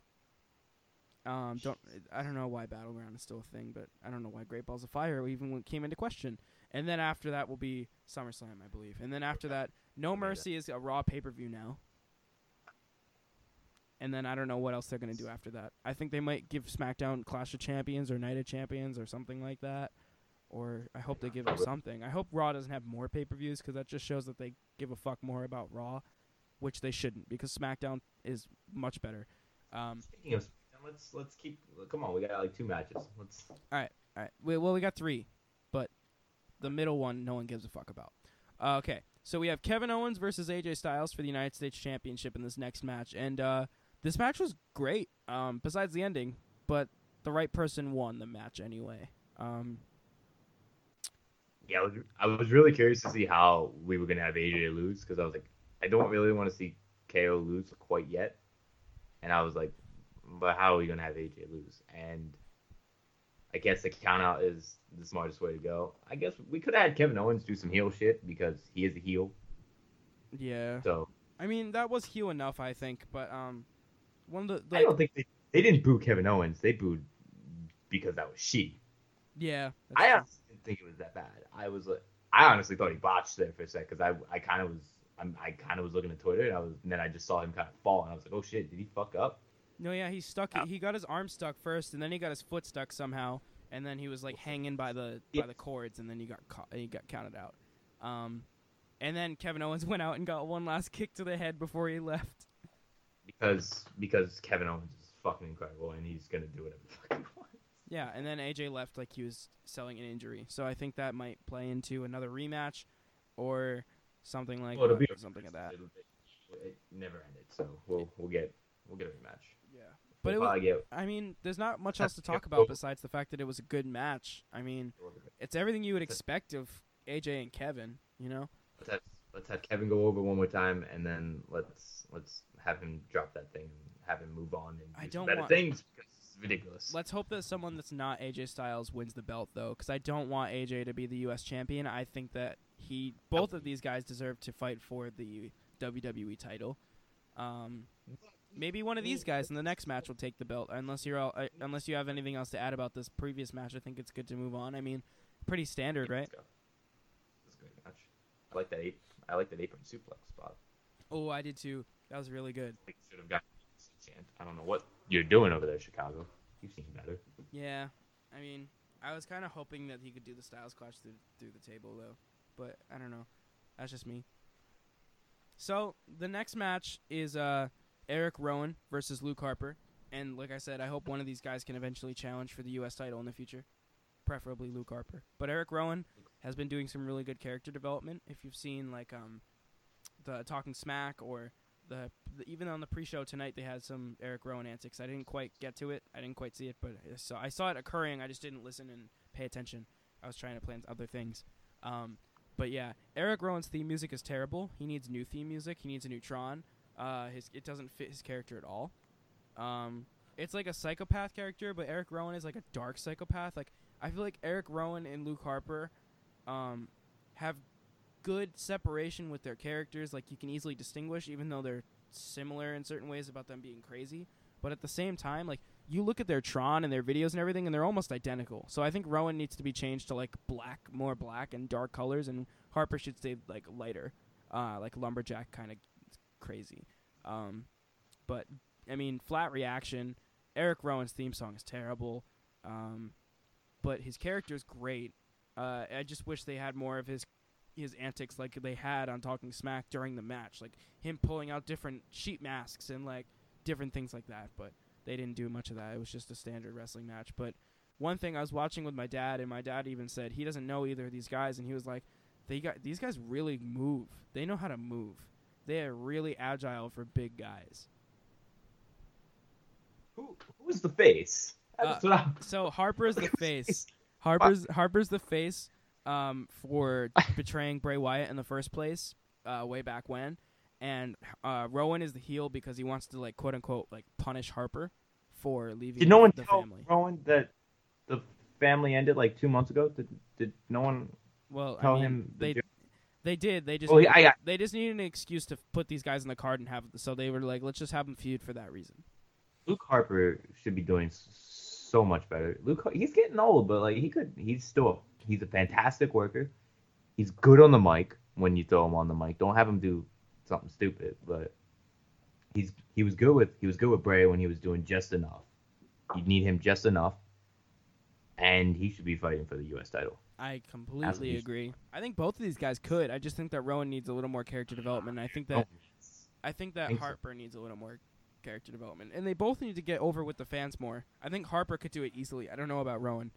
B: Um, don't I don't know why Battleground is still a thing, but I don't know why Great Balls of Fire even came into question. And then after that will be SummerSlam, I believe. And then after that, No Mercy is a Raw pay per view now. And then I don't know what else they're gonna do after that. I think they might give SmackDown Clash of Champions or Night of Champions or something like that. Or I hope they give them something. I hope Raw doesn't have more pay per views because that just shows that they give a fuck more about Raw, which they shouldn't because SmackDown is much better. Um,
A: Speaking of, let's let's keep. Come on, we got like two matches. Let's.
B: All right. We, well, we got three, but the middle one no one gives a fuck about. Uh, okay, so we have Kevin Owens versus AJ Styles for the United States Championship in this next match, and uh, this match was great. Um, besides the ending, but the right person won the match anyway. Um,
A: Yeah, I was, I was really curious to see how we were gonna have AJ lose because I was like, I don't really want to see KO lose quite yet, and I was like, but how are we gonna have AJ lose? And I guess the count out is the smartest way to go. I guess we could have had Kevin Owens do some heel shit because he is a heel.
B: yeah,
A: So
B: I mean that was heel enough, I think, but um, one of the,
A: I don't think they, they didn't boo Kevin Owens. They booed because that was she.
B: yeah,
A: I
B: true.
A: honestly didn't think it was that bad. I was like, I honestly thought he botched there for a sec because I, I kind of was, I'm, I kind of was looking at Twitter and I was, and then I just saw him kind of fall and I was like, oh shit, did he fuck up?
B: No, yeah, he stuck.
A: Uh,
B: He got his arm stuck first, and then he got his foot stuck somehow, and then he was like hanging by the by the cords, and then he got caught. And He got counted out. Um, and then Kevin Owens [LAUGHS] went out and got one last kick to the head before he left.
A: Because because Kevin Owens is fucking incredible and he's gonna do whatever the fuck he wants.
B: Yeah, and then AJ left like he was selling an injury, so I think that might play into another rematch, or something like
A: Well,
B: that, something like that.
A: It, never ended, so we'll we'll get we'll get a rematch.
B: Yeah, but
A: we'll
B: it was, I mean, there's not much [LAUGHS] else to talk about besides the fact that it was a good match. I mean, it's everything you would expect of AJ and Kevin. You know.
A: let's have let's have Kevin go over one more time and then let's let's have him drop that thing and have him move on and do
B: I don't
A: better
B: want-
A: things because it's ridiculous.
B: Let's hope that someone that's not AJ Styles wins the belt though, because I don't want AJ to be the U.S. champion. I think that he, both of these guys, deserve to fight for the WWE title. Um, maybe one of these guys in the next match will take the belt. Unless you're all, uh, unless you have anything else to add about this previous match, I think it's good to move on. I mean, pretty standard, right?
A: Let's go. This is a great match. I like that ape. I like that apron suplex spot.
B: Oh, I did too. That was really good.
A: I should have got. I don't know what you're doing over there, Chicago. You seem better.
B: Yeah, I mean, I was kind of hoping that he could do the Styles Clash through through the table though, but I don't know. That's just me. So the next match is uh, Eric Rowan versus Luke Harper, and like I said, I hope one of these guys can eventually challenge for the U.S. title in the future, preferably Luke Harper. But Eric Rowan has been doing some really good character development. If you've seen like um, the Talking Smack or the, the even on the pre-show tonight, they had some Eric Rowan antics. I didn't quite get to it. I didn't quite see it, but I saw, I saw it occurring. I just didn't listen and pay attention. I was trying to plan other things. Um, but yeah, Eric Rowan's theme music is terrible. He needs new theme music. He needs a new Tron. Uh, his it doesn't fit his character at all. Um, it's like a psychopath character, but Eric Rowan is like a dark psychopath. Like I feel like Eric Rowan and Luke Harper, um, have good separation with their characters. Like you can easily distinguish, even though they're similar in certain ways about them being crazy. But at the same time, like you look at their Tron and their videos and everything, and they're almost identical. So I think Rowan needs to be changed to like black, more black and dark colors, and Harper should stay like lighter, uh, like lumberjack kind of crazy. Um, but I mean, flat reaction. Eric Rowan's theme song is terrible, um, but his character is great. Uh, I just wish they had more of his his antics like they had on Talking Smack during the match, like him pulling out different sheet masks and like different things like that. But they didn't do much of that. It was just a standard wrestling match. But one thing I was watching with my dad, and my dad even said he doesn't know either of these guys, and he was like, "They got these guys really move. They know how to move. They are really agile for big guys."
A: Who who's the face? Uh, I'm.
B: So Harper's the face. Harper's Harper's the face um, for [LAUGHS] betraying Bray Wyatt in the first place, uh, way back when, and uh, Rowan is the heel because he wants to like quote unquote like punish Harper for leaving
A: Did no one
B: the
A: tell
B: family.
A: Rowan that the family ended like two months ago? Did did no one
B: Well, I
A: tell
B: mean,
A: him? the
B: they
A: jo-
B: they did. They just
A: Well, I got
B: they just needed an excuse to put these guys in the card and have so they were like, let's just have them feud for that reason.
A: Luke Harper should be doing so much better. Luke, he's getting old, but like he could, he's still, he's a fantastic worker. He's good on the mic when you throw him on the mic. Don't have him do something stupid, but he's he was good with he was good with Bray when he was doing just enough. You need him just enough, and he should be fighting for the U.S. title.
B: I completely agree. I think both of these guys could. I just think that Rowan needs a little more character development. I think that
A: Oh,
B: I think that
A: think so.
B: Harper needs a little more character development, and they both need to get over with the fans more. I think Harper could do it easily. I don't know about Rowan.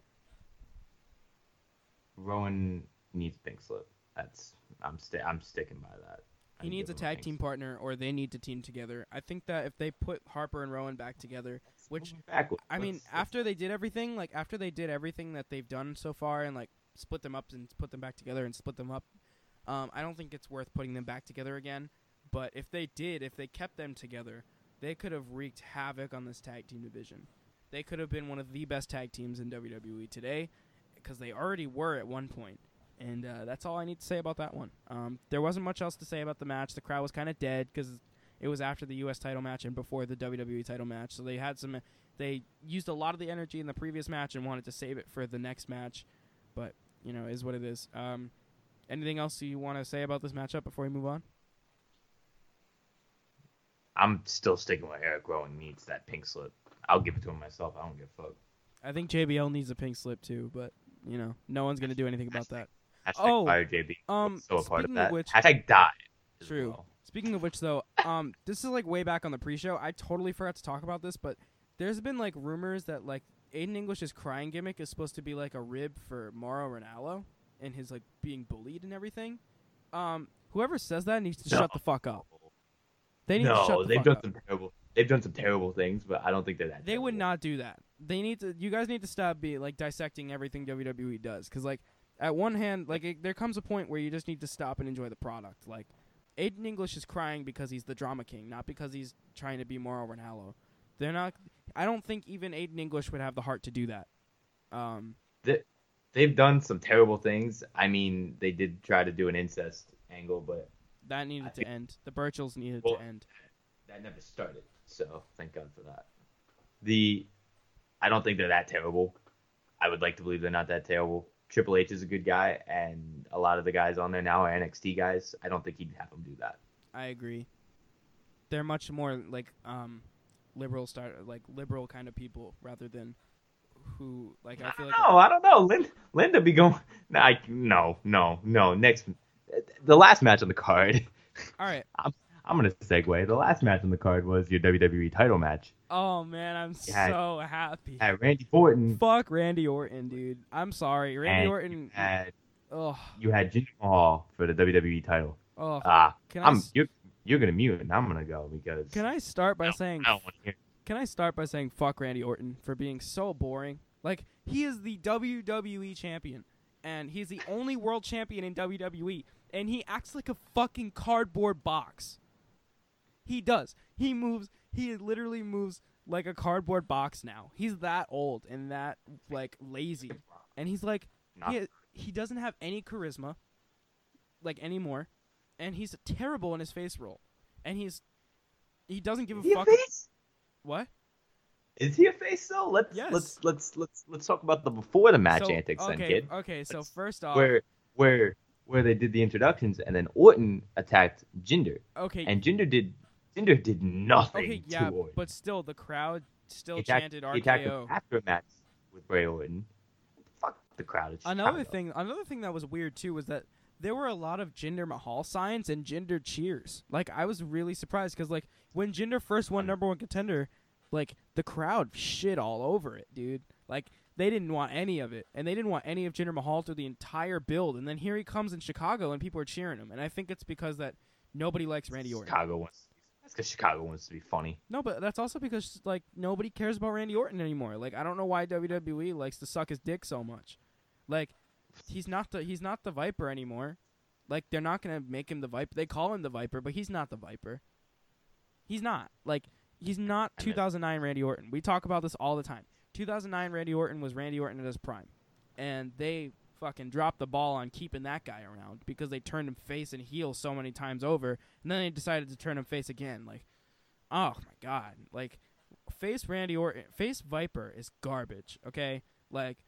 A: Rowan needs a pink slip. That's I'm sti- I'm sticking by that.
B: He
A: I'd
B: needs a tag team partner, or they need to team together. I think that if they put Harper and Rowan back together, which
A: backwards.
B: I mean,
A: Let's- let's-
B: after they did everything, like after they did everything that they've done so far, and like split them up and put them back together and split them up, um, I don't think it's worth putting them back together again. But if they did, if they kept them together, they could have wreaked havoc on this tag team division. They could have been one of the best tag teams in WWE today, because they already were at one point. And uh, that's all I need to say about that one. Um, there wasn't much else to say about the match. The crowd was kind of dead because it was after the U.S. title match and before the WWE title match. So they had some. They used a lot of the energy in the previous match and wanted to save it for the next match. But you know, is what it is. Um, anything else you want to say about this matchup before we move on?
A: I'm still sticking with Eric Rowan needs that pink slip. I'll give it to him myself. I don't give a fuck.
B: I think JBL needs a pink slip too, but you know, no one's gonna do anything about that.
A: Hashtag
B: Oh,
A: fire JB.
B: um,
A: so a part of
B: speaking of
A: that.
B: which-
A: Hashtag die.
B: True.
A: well.
B: Speaking of which, though, um, this is like way back on the pre-show. I totally forgot to talk about this, but there's been like rumors that like Aiden English's crying gimmick is supposed to be like a rib for Mauro Ranallo and his like being bullied and everything. Um, whoever says that needs to
A: No.
B: shut the fuck up. They need to shut
A: No,
B: the
A: they've done
B: up.
A: some terrible. They've done some terrible things, but I don't think they're that.
B: They would not do that. They need to. You guys need to stop be like dissecting everything WWE does, because like at one hand, like it, there comes a point where you just need to stop and enjoy the product. Like Aiden English is crying because he's the drama king, not because he's trying to be Mauro Ranallo. They're not. I don't think even Aiden English would have the heart to do that. Um,
A: They've done some terrible things. I mean, they did try to do an incest angle, but
B: that needed
A: I
B: to end. The Birchells needed
A: Well,
B: to end.
A: that never started. So thank God for that. The, I don't think they're that terrible. I would like to believe they're not that terrible. Triple H is a good guy, and a lot of the guys on there now are NXT guys. I don't think he'd have them do that.
B: I agree. They're much more like um, liberal start, like liberal kind of people rather than who like I feel like.
A: No, I don't know. Linda, Linda be going. No, I, no, no, no. Next, the last match on the card.
B: All right. [LAUGHS]
A: I'm gonna segue. The last match on the card was your WWE title match.
B: Oh man, I'm
A: Yeah.
B: so happy.
A: Had Randy Orton
B: Fuck Randy Orton, dude. I'm sorry, Randy
A: and
B: Orton.
A: you had
B: Oh,
A: you had Jinder Mahal for the WWE title.
B: oh.
A: Ah,
B: I
A: I'm you're, you're gonna mute and I'm gonna go because
B: Can I start by
A: I
B: saying?
A: don't want to hear.
B: Can I start by saying fuck Randy Orton for being so boring? Like he is the WWE champion, and he's the only world champion in WWE, and he acts like a fucking cardboard box. He does. He moves. He literally moves like a cardboard box now. He's that old and that like lazy, and he's like
A: Not-
B: he he doesn't have any charisma, like anymore, and he's terrible in his face roll, and he's he doesn't give a
A: Is he a
B: fuck.
A: face?
B: What?
A: Is he a face though? Let's
B: Yes.
A: let's let's let's let's talk about the before the match
B: So,
A: antics
B: okay,
A: then, kid.
B: Okay, so
A: Let's-
B: first off,
A: Where where where they did the introductions and then Orton attacked Jinder
B: okay,
A: and Jinder did Jinder did nothing
B: okay,
A: to
B: yeah, but still, the crowd still chanted
A: him
B: RKO.
A: after a match with Bray Orton. Fuck the crowd.
B: Another
A: Chicago.
B: thing, another thing that was weird too was that there were a lot of Jinder Mahal signs and Jinder cheers. Like I was really surprised because like when Jinder first won number one contender, like the crowd shit all over it, dude. Like they didn't want any of it, and they didn't want any of Jinder Mahal through the entire build. And then here he comes in Chicago, and people are cheering him. And I think it's because that nobody likes Randy Orton.
A: Chicago wants. That's because Chicago wants to be funny.
B: No, but that's also because like nobody cares about Randy Orton anymore. Like I don't know why WWE likes to suck his dick so much. Like he's not the he's not the Viper anymore. Like they're not gonna make him the Viper. They call him the Viper, but he's not the Viper. He's not. Like he's not 2009 Randy Orton. We talk about this all the time. 2009 Randy Orton was Randy Orton at his prime, and they fucking dropped the ball on keeping that guy around because they turned him face and heel so many times over, and then they decided to turn him face again. Like, oh my god, like face Randy Orton, face Viper is garbage. Okay, like.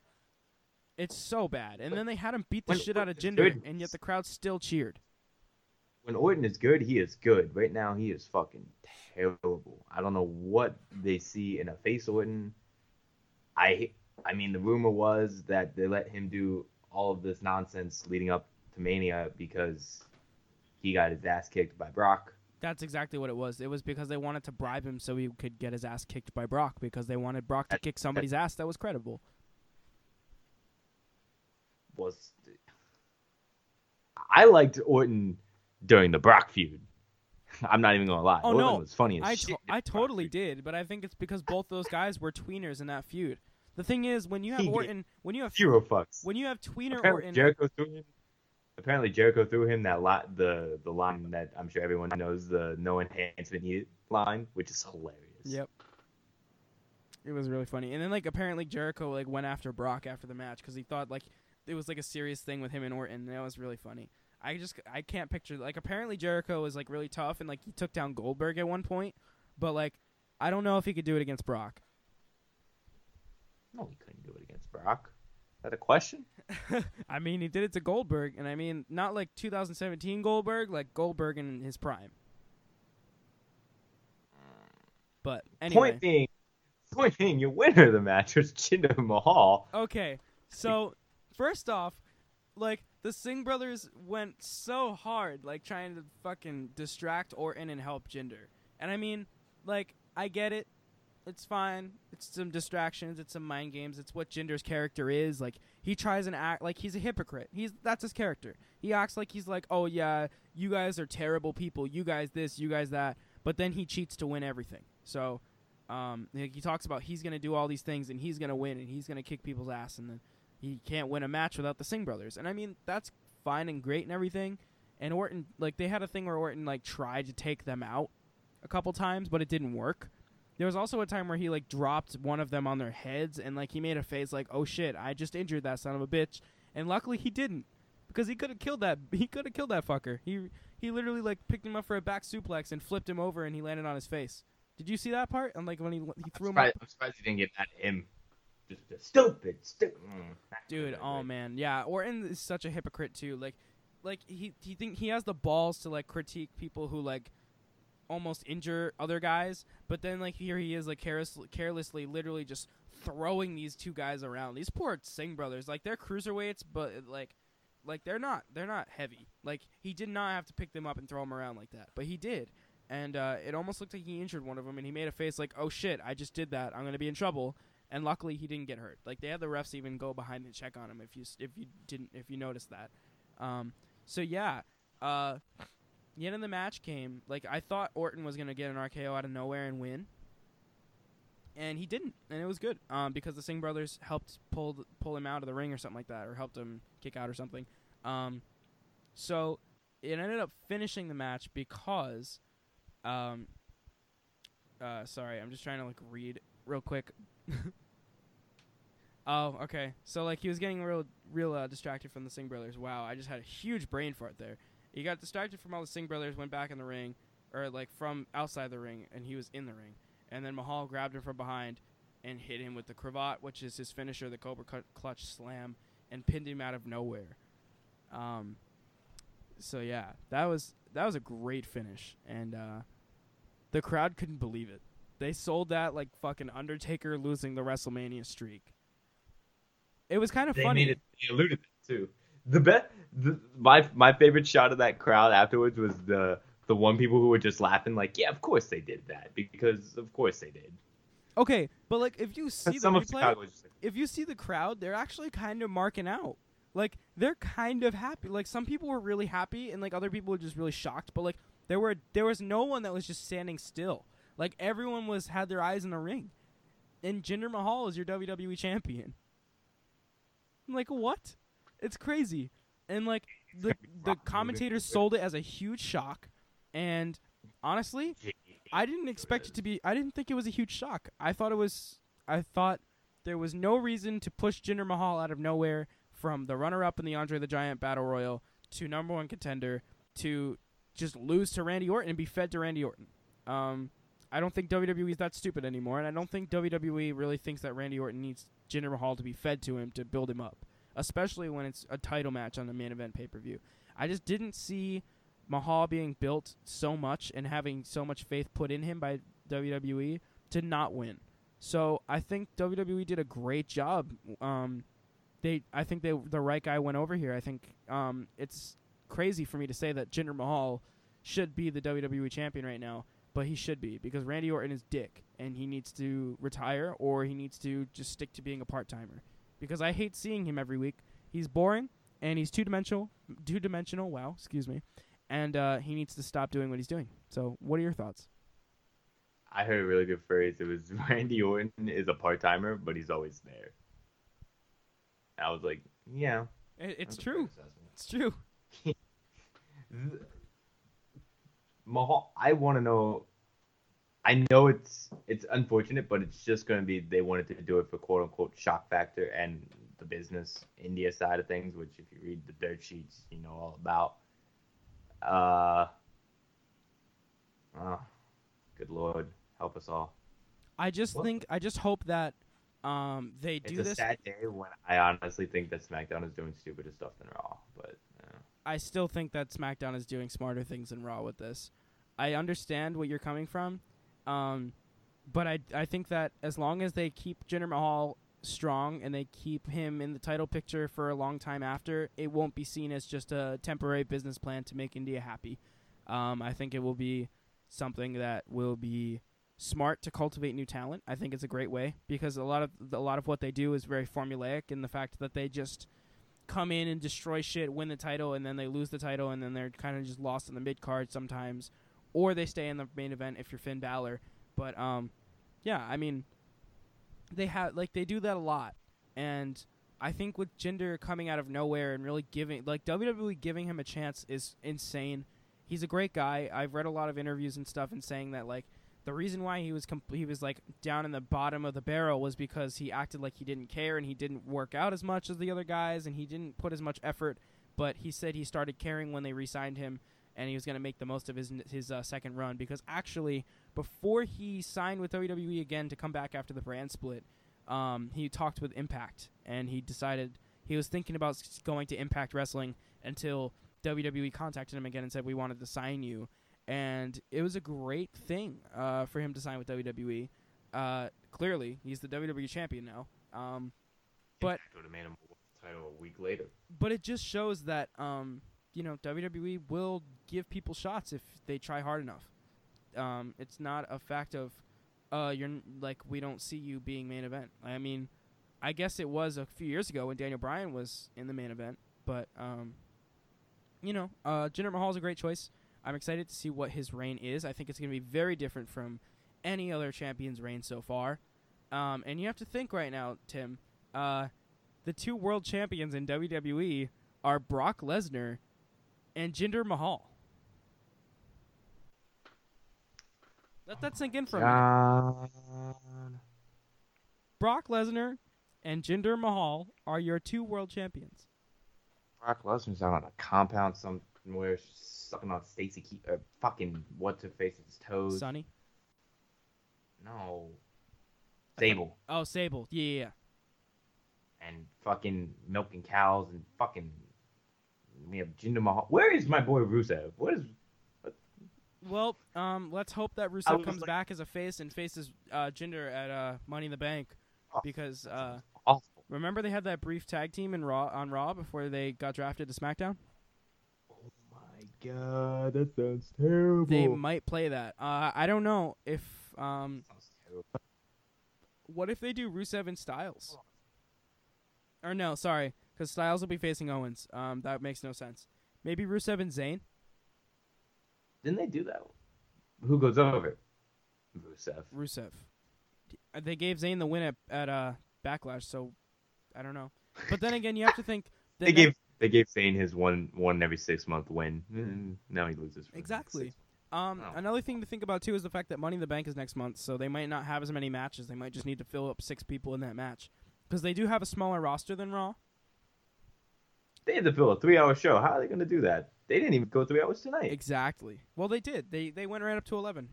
B: It's so bad, and then they had him beat the
A: When-
B: shit out of Jinder, and yet the crowd still cheered.
A: when Orton is good, he is good. Right now, he is fucking terrible. I don't know what they see in a face Orton. I I mean, the rumor was that they let him do all of this nonsense leading up to Mania because he got his ass kicked by Brock.
B: That's exactly what it was. It was because they wanted to bribe him so he could get his ass kicked by Brock because they wanted Brock to
A: That-
B: kick somebody's ass that was credible.
A: Was I liked Orton during the Brock feud. [LAUGHS] I'm not even gonna lie.
B: Oh,
A: Orton
B: no.
A: was funny as
B: I,
A: shit.
B: to- I totally did, but I think it's because both those guys were tweeners in that feud. The thing is, when you have Orton, when you have
A: Zero fucks.
B: when you have tweener
A: apparently
B: Orton,
A: Jericho threw him. Apparently Jericho threw him that lot the the line that I'm sure everyone knows the no enhancement needed line, which is hilarious.
B: Yep. It was really funny, and then like apparently Jericho like went after Brock after the match because he thought like it was like a serious thing with him and Orton. And that was really funny. I just I can't picture like apparently Jericho was like really tough and like he took down Goldberg at one point, but like I don't know if he could do it against Brock.
A: No, he couldn't do it against Brock. Is that a question? [LAUGHS]
B: I mean, he did it to Goldberg, and I mean not like 2017 Goldberg, like Goldberg in his prime. But anyway,
A: Point being, point being, your winner of the match was Jinder Mahal.
B: Okay, so first off, like the Singh brothers went so hard, like trying to fucking distract Orton and help Jinder. And I mean, like I get it, it's fine. It's some distractions. It's some mind games. It's what Jinder's character is. Like he tries and act like he's a hypocrite. He's that's his character. He acts like he's like, oh yeah, you guys are terrible people. You guys this, you guys that. But then he cheats to win everything. So. Um, he talks about he's gonna do all these things and he's gonna win and he's gonna kick people's ass and then he can't win a match without the Singh brothers. And I mean that's fine and great and everything. And Orton like they had a thing where Orton like tried to take them out a couple times, but it didn't work. There was also a time where he like dropped one of them on their heads and like he made a face like, "Oh shit, I just injured that son of a bitch." And luckily he didn't because he could have killed that he could have killed that fucker. He he literally like picked him up for a back suplex and flipped him over and he landed on his face. Did you see that part? And like when he he threw
A: I'm
B: him
A: surprised, I'm surprised he didn't get at him. Just, just stupid, stupid. Mm.
B: Dude, oh man, yeah. Orton is such a hypocrite too. Like, like he he think he has the balls to like critique people who like almost injure other guys, but then like here he is like careless, carelessly, literally just throwing these two guys around. These poor Singh brothers, like they're cruiserweights, but like, like they're not they're not heavy. Like he did not have to pick them up and throw them around like that, but he did. And uh, it almost looked like he injured one of them, and he made a face like, "Oh shit, I just did that. I'm gonna be in trouble." and luckily he didn't get hurt. Like they had the refs even go behind and check on him if you if you didn't if you noticed that. Um, so yeah, uh, the end of the match came. Like I thought Orton was gonna get an RKO out of nowhere and win, and he didn't, and it was good. Um, because the Singh brothers helped pull pull him out of the ring or something like that, or helped him kick out or something. Um, so it ended up finishing the match because, um, uh, sorry, I'm just trying to like read real quick. [LAUGHS] oh, okay. So like he was getting real, real uh, distracted from the Singh brothers. Wow, I just had a huge brain fart there. He got distracted from all the Singh brothers, went back in the ring, or like from outside the ring, and he was in the ring. And then Mahal grabbed him from behind and hit him with the cravat, which is his finisher, the Cobra Clutch Slam, and pinned him out of nowhere. Um, so yeah, that was that was a great finish, and uh, the crowd couldn't believe it. They sold that like fucking Undertaker losing the WrestleMania streak. It was kind of
A: They
B: funny.
A: made it. They alluded to it too. The best. The, my my favorite shot of that crowd afterwards was the the one people who were just laughing like, yeah, of course they did that because of course they did.
B: Okay, but like if you see the replay,
A: Chicago was just like,
B: if you see the crowd, they're actually kind of marking out. Like they're kind of happy. Like some people were really happy, and like other people were just really shocked. But like there were there was no one that was just standing still. Like everyone was had their eyes in the ring, and Jinder Mahal is your WWE champion. I'm like what? It's crazy, and like the the commentators sold it as a huge shock, and honestly, I didn't expect it to be. I didn't think it was a huge shock. I thought it was. I thought there was no reason to push Jinder Mahal out of nowhere from the runner-up in the Andre the Giant Battle Royal to number one contender to just lose to Randy Orton and be fed to Randy Orton. Um, I don't think WWE is that stupid anymore, and I don't think WWE really thinks that Randy Orton needs Jinder Mahal to be fed to him to build him up, especially when it's a title match on the main event pay-per-view. I just didn't see Mahal being built so much and having so much faith put in him by WWE to not win. So I think WWE did a great job. Um, they, I think they the right guy went over here. I think um, it's crazy for me to say that Jinder Mahal should be the WWE champion right now, but he should be because Randy Orton is dick and he needs to retire or he needs to just stick to being a part timer. Because I hate seeing him every week. He's boring and he's two dimensional. Two dimensional. Wow, excuse me. And uh, he needs to stop doing what he's doing. So, what are your thoughts?
A: I heard a really good phrase. It was [LAUGHS] Randy Orton is a part timer, but he's always there. I was like, yeah,
B: It, it's
A: that's a
B: true. It's true. [LAUGHS]
A: Mahal, I want to know. I know it's it's unfortunate, but it's just going to be they wanted to do it for quote unquote shock factor and the business India side of things, which if you read the dirt sheets, you know all about. Uh, oh, good lord, help us all.
B: I just
A: What?
B: think I just hope that um, they do It's
A: a
B: this.
A: sad day when I honestly think that SmackDown is doing stupider stuff than Raw, but uh,
B: I still think that SmackDown is doing smarter things than Raw with this. I understand what you're coming from, um, but I I think that as long as they keep Jinder Mahal strong and they keep him in the title picture for a long time after, it won't be seen as just a temporary business plan to make India happy. Um, I think it will be something that will be smart to cultivate new talent. I think it's a great way because a lot of a lot of what they do is very formulaic in the fact that they just come in and destroy shit, win the title, and then they lose the title, and then they're kind of just lost in the mid card sometimes, or they stay in the main event if you're Finn Balor. But um, yeah, I mean, they have like they do that a lot, and I think with Jinder coming out of nowhere and really giving like WWE giving him a chance is insane. He's a great guy. I've read a lot of interviews and stuff and saying that like the reason why he was comp- he was like down in the bottom of the barrel was because he acted like he didn't care and he didn't work out as much as the other guys and he didn't put as much effort. But he said he started caring when they re-signed him and he was going to make the most of his his uh, second run because actually before he signed with WWE again to come back after the brand split, um, he talked with Impact and he decided he was thinking about going to Impact Wrestling until WWE contacted him again and said we wanted to sign you, and it was a great thing uh, for him to sign with WWE. Uh, clearly, he's the WWE champion now. Um, But-
A: Impact would have made him title a week later.
B: but it just shows that um, you know WWE will give people shots if they try hard enough. Um, it's not a fact of uh, you're like we don't see you being main event. I mean, I guess it was a few years ago when Daniel Bryan was in the main event, but um, you know, uh, Jinder Mahal's a great choice. I'm excited to see what his reign is. I think it's going to be very different from any other champion's reign so far. Um, and you have to think right now, Tim. Uh, the two world champions in WWE are Brock Lesnar and Jinder Mahal. Let that sink in for a minute. Brock Lesnar and Jinder Mahal are your two world champions.
A: Brock Lesnar's out on a compound somewhere, sucking on Stacy Key, or uh, fucking what's her face's toes.
B: Sonny.
A: No, Sable
B: Oh, Sable. Yeah, yeah, yeah.
A: and fucking milking cows and fucking. We have Jinder Mahal. Where is my boy Rusev? What is?
B: Well, um, let's hope that Rusev comes
A: like-
B: back as a face and faces uh, Jinder at uh, Money in the Bank
A: Oh,
B: because uh,
A: awful.
B: remember they had that brief tag team in Raw on Raw before they got drafted to SmackDown.
A: Oh my god, that sounds terrible.
B: They might play that. Uh, I don't know if um, what if they do Rusev and Styles? Or no, sorry, because Styles will be facing Owens. Um, that makes no sense. Maybe Rusev and Zayn.
A: Didn't they do that? Who goes over? Rusev.
B: Rusev. They gave Zayn the win at, at uh, Backlash, so I don't know. But then again, you have to think. [LAUGHS] the
A: They gave they gave Zayn his one one every six month win. Mm, now he loses.
B: Exactly. Um,
A: Oh.
B: another thing to think about too is the fact that Money in the Bank is next month, so they might not have as many matches. They might just need to fill up six people in that match because they do have a smaller roster than Raw.
A: They had to fill a three hour show. How are they going to do that? They didn't even go three hours tonight.
B: Exactly. Well, they did. They they went right up to eleven.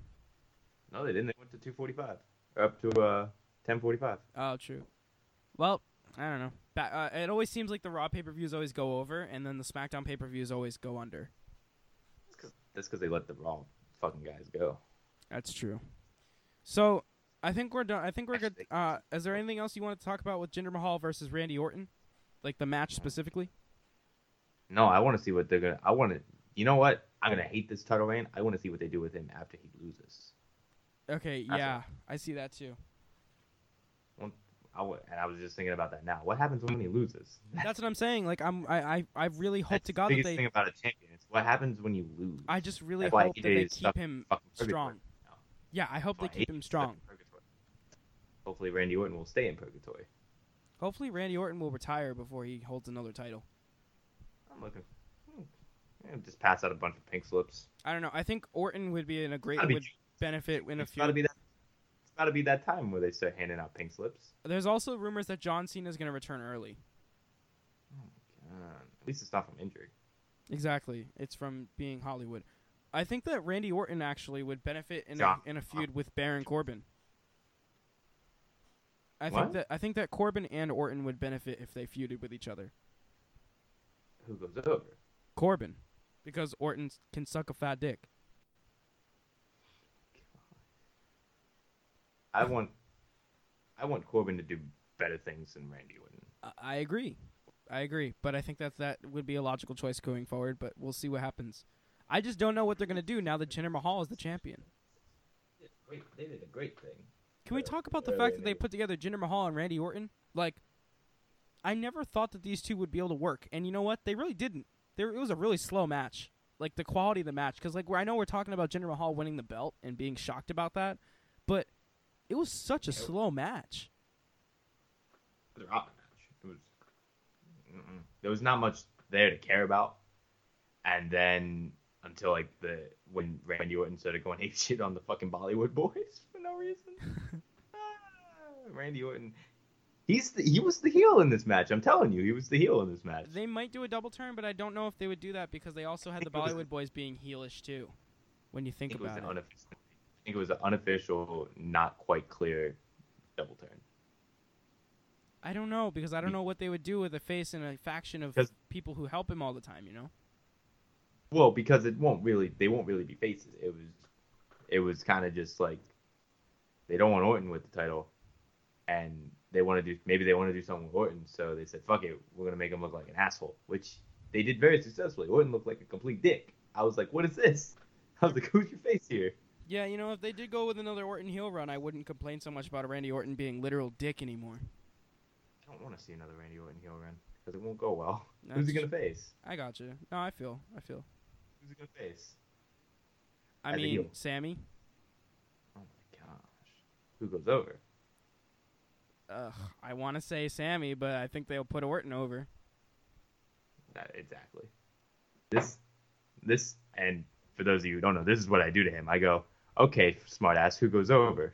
A: No, they didn't. They went to two forty five. Up to uh ten forty five.
B: Oh, true. Well, I don't know. Ba- uh, it always seems like the Raw pay per views always go over, and then the SmackDown pay per views always go under.
A: That's because they let the Raw fucking guys go.
B: That's true. So I think we're done. I think we're good. Uh, is there anything else you want to talk about with Jinder Mahal versus Randy Orton, like the match specifically?
A: No, I want to see what they're gonna. I want to. You know what? I'm gonna hate this title reign. I want to see what they do with him after he loses.
B: Okay,
A: That's
B: yeah, I see that too.
A: I w- and I was just thinking about that now. What happens when he loses? [LAUGHS]
B: That's what I'm saying. Like I'm, I, I, I really hope
A: That's
B: to
A: the
B: God that
A: biggest
B: they.
A: thing about a champion. It's what happens when you lose.
B: I just really
A: That's
B: hope that they keep him
A: fucking
B: strong. Yeah, I hope they
A: That's why
B: keep him strong.
A: Hopefully, Randy Orton will stay in purgatory.
B: Hopefully, Randy Orton will retire before he holds another title.
A: I'm looking. hmm, yeah, Just pass out a bunch of pink slips.
B: I don't know. I think Orton would be in a great
A: Gotta
B: would benefit in a
A: It's got to
B: few.
A: be that. It's got to be that time where they start handing out pink slips.
B: There's also rumors that John Cena is going to return early.
A: Oh my god, at least it's not from injury.
B: Exactly. It's from being Hollywood. I think that Randy Orton actually would benefit in a, in a feud with Baron Corbin. I think
A: What?
B: that I think that Corbin and Orton would benefit if they feuded with each other.
A: Who goes over?
B: Corbin, because Orton can suck a fat dick.
A: I want. I want Corbin to do better things than Randy Orton.
B: I- I agree. I agree, but I think that that would be a logical choice going forward. But we'll see what happens. I just don't know what they're gonna do now that Jinder Mahal is the champion.
A: Great, they did a great thing.
B: Can we talk about the fact that they- put together Jinder Mahal and Randy Orton? Like, I never thought that these two would be able to work, and you know what? They really didn't. There, it was a really slow match. Like the quality of the match, because like where I know we're talking about Jinder Mahal winning the belt and being shocked about that, but it was such a
A: Yeah.
B: slow match.
A: It was a rock match. It was. There was not much there to care about, and then until like the when Randy Orton started going ape shit on the fucking Bollywood [LAUGHS] boys for no reason. [LAUGHS] Ah, Randy Orton, he's the, he was the heel in this match. I'm telling you, he was the heel in this match.
B: They might do a double turn, but I don't know if they would do that because they also had the
A: it was-
B: Bollywood boys being heelish too. When you think
A: think it was
B: about it,
A: unofficial. I think it was an unofficial, not quite clear double turn.
B: I don't know because I don't know what they would do with a face and a faction of people who help him all the time. You know.
A: Well, because it won't really, they won't really be faces. It was, it was kind of just like, they don't want Orton with the title, and they want to do maybe they want to do something with Orton, so they said, "Fuck it, we're gonna make him look like an asshole," which they did very successfully. Orton looked like a complete dick. I was like, "What is this?" [LAUGHS] I was like, "Who's your face here?"
B: Yeah, you know, if they did go with another Orton heel run, I wouldn't complain so much about a Randy Orton being literal dick anymore.
A: I don't want to see another Randy Orton heel run because it won't go well. [LAUGHS]
B: That's
A: Who's he gonna face?
B: I got you. No, I feel, I feel.
A: Who's he gonna face?
B: I
A: As
B: mean. Sami.
A: Oh my gosh, who goes over?
B: Ugh, I want to say Sami, but I think they'll put Orton over.
A: That exactly. This, this, and for those of you who don't know, this is what I do to him. I go, okay, smartass, who goes over?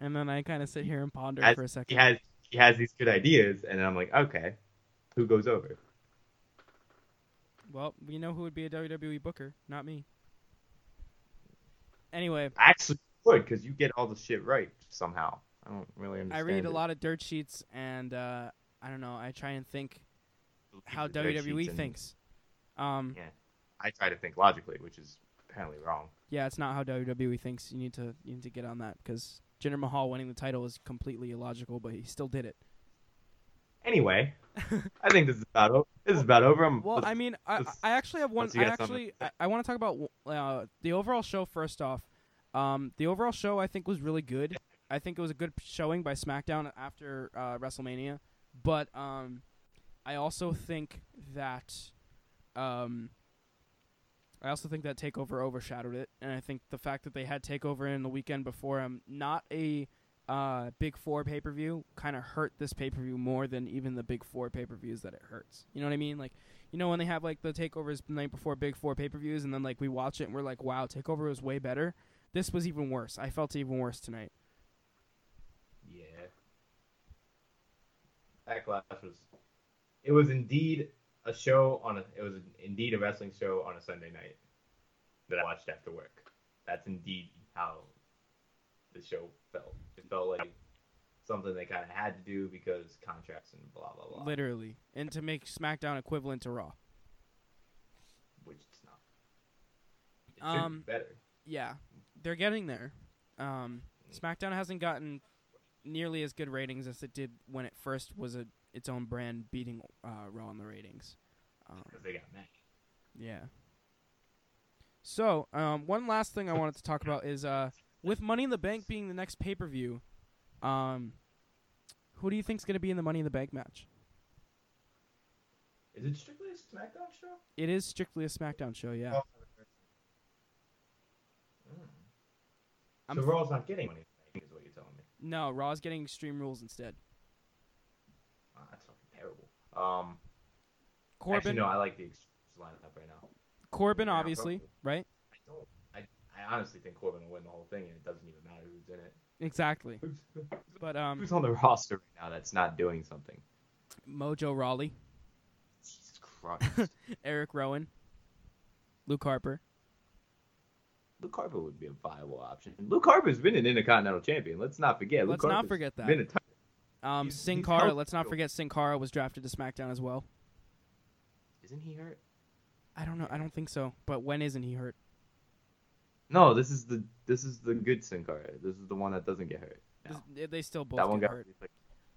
B: And then I kind of sit here and ponder
A: As-
B: for a second.
A: He has he has these good ideas, and I'm like, okay, who goes over?
B: Well, we know who would be a WWE booker, not me. Anyway,
A: Actually, would because you get all the shit right somehow. I don't really understand.
B: I read a lot of dirt sheets, and uh, I don't know. I try and think how WWE thinks. Um,
A: Yeah. I try to think logically, which is apparently wrong.
B: Yeah, it's not how WWE thinks. You need to you need to get on that because Jinder Mahal winning the title is completely illogical, but he still did it.
A: Anyway, [LAUGHS] I think this is about over. This is about over. I'm,
B: Well, I mean, I, I actually have one. I
A: something
B: actually I, I want to talk about uh, the overall show first off. Um, the overall show I think was really good. I think it was a good showing by SmackDown after uh, WrestleMania, but um, I also think that um, I also think that Takeover overshadowed it, and I think the fact that they had Takeover in the weekend before him, not a uh, Big Four pay per view, kind of hurt this pay per view more than even the Big Four pay per views that it hurts. You know what I mean? Like, you know when they have like the Takeovers the night before Big Four pay per views, and then like we watch it and we're like, wow, Takeover was way better. This was even worse. I felt even worse tonight.
A: Yeah. Backlash was. It was indeed a show on a. It was indeed a wrestling show on a Sunday night that I watched after work. That's indeed how the show felt. It felt like something they kind of had to do because contracts and blah blah blah.
B: Literally, and to make SmackDown equivalent to Raw.
A: Which It should
B: Um,
A: be better.
B: Yeah, they're getting there. Um, SmackDown hasn't gotten nearly as good ratings as it did when it first was a its own brand, beating uh, Raw in the ratings. Um,
A: Because they got mad.
B: yeah. So, um, one last thing I wanted to talk about is uh, with Money in the Bank being the next pay per view, um, who do you think's going to be in the Money in the Bank match?
A: Is it strictly a SmackDown show?
B: It is strictly a SmackDown show, yeah.
A: Oh.
B: I'm
A: so Raw's not getting money, is what you're telling me.
B: No, Raw's getting Extreme Rules instead.
A: Wow, that's fucking terrible. Um,
B: Corbin,
A: Actually, no, I like the Extremes lineup right now.
B: Corbin, obviously, right?
A: I don't. I, I honestly think Corbin will win the whole thing, and it doesn't even matter who's in it.
B: Exactly. But um,
A: who's on the roster right now that's not doing something?
B: Mojo Rawley,
A: Jesus Christ. [LAUGHS]
B: Eric Rowan, Luke Harper.
A: Luke Harper would be a viable option. Luke Harper's been an Intercontinental Champion. Let's not forget. Luke
B: Let's not
A: Harper's
B: forget that.
A: Been a title.
B: Um,
A: He's-
B: Sin Cara. Let's not forget Sin Cara was drafted to SmackDown as well.
A: Isn't he hurt?
B: I don't know. I don't think so. But when isn't he hurt?
A: No, this is the this is the good Sin Cara. This is the one that doesn't get hurt. No.
B: This- They still both
A: that one
B: get
A: got
B: hurt.
A: hurt.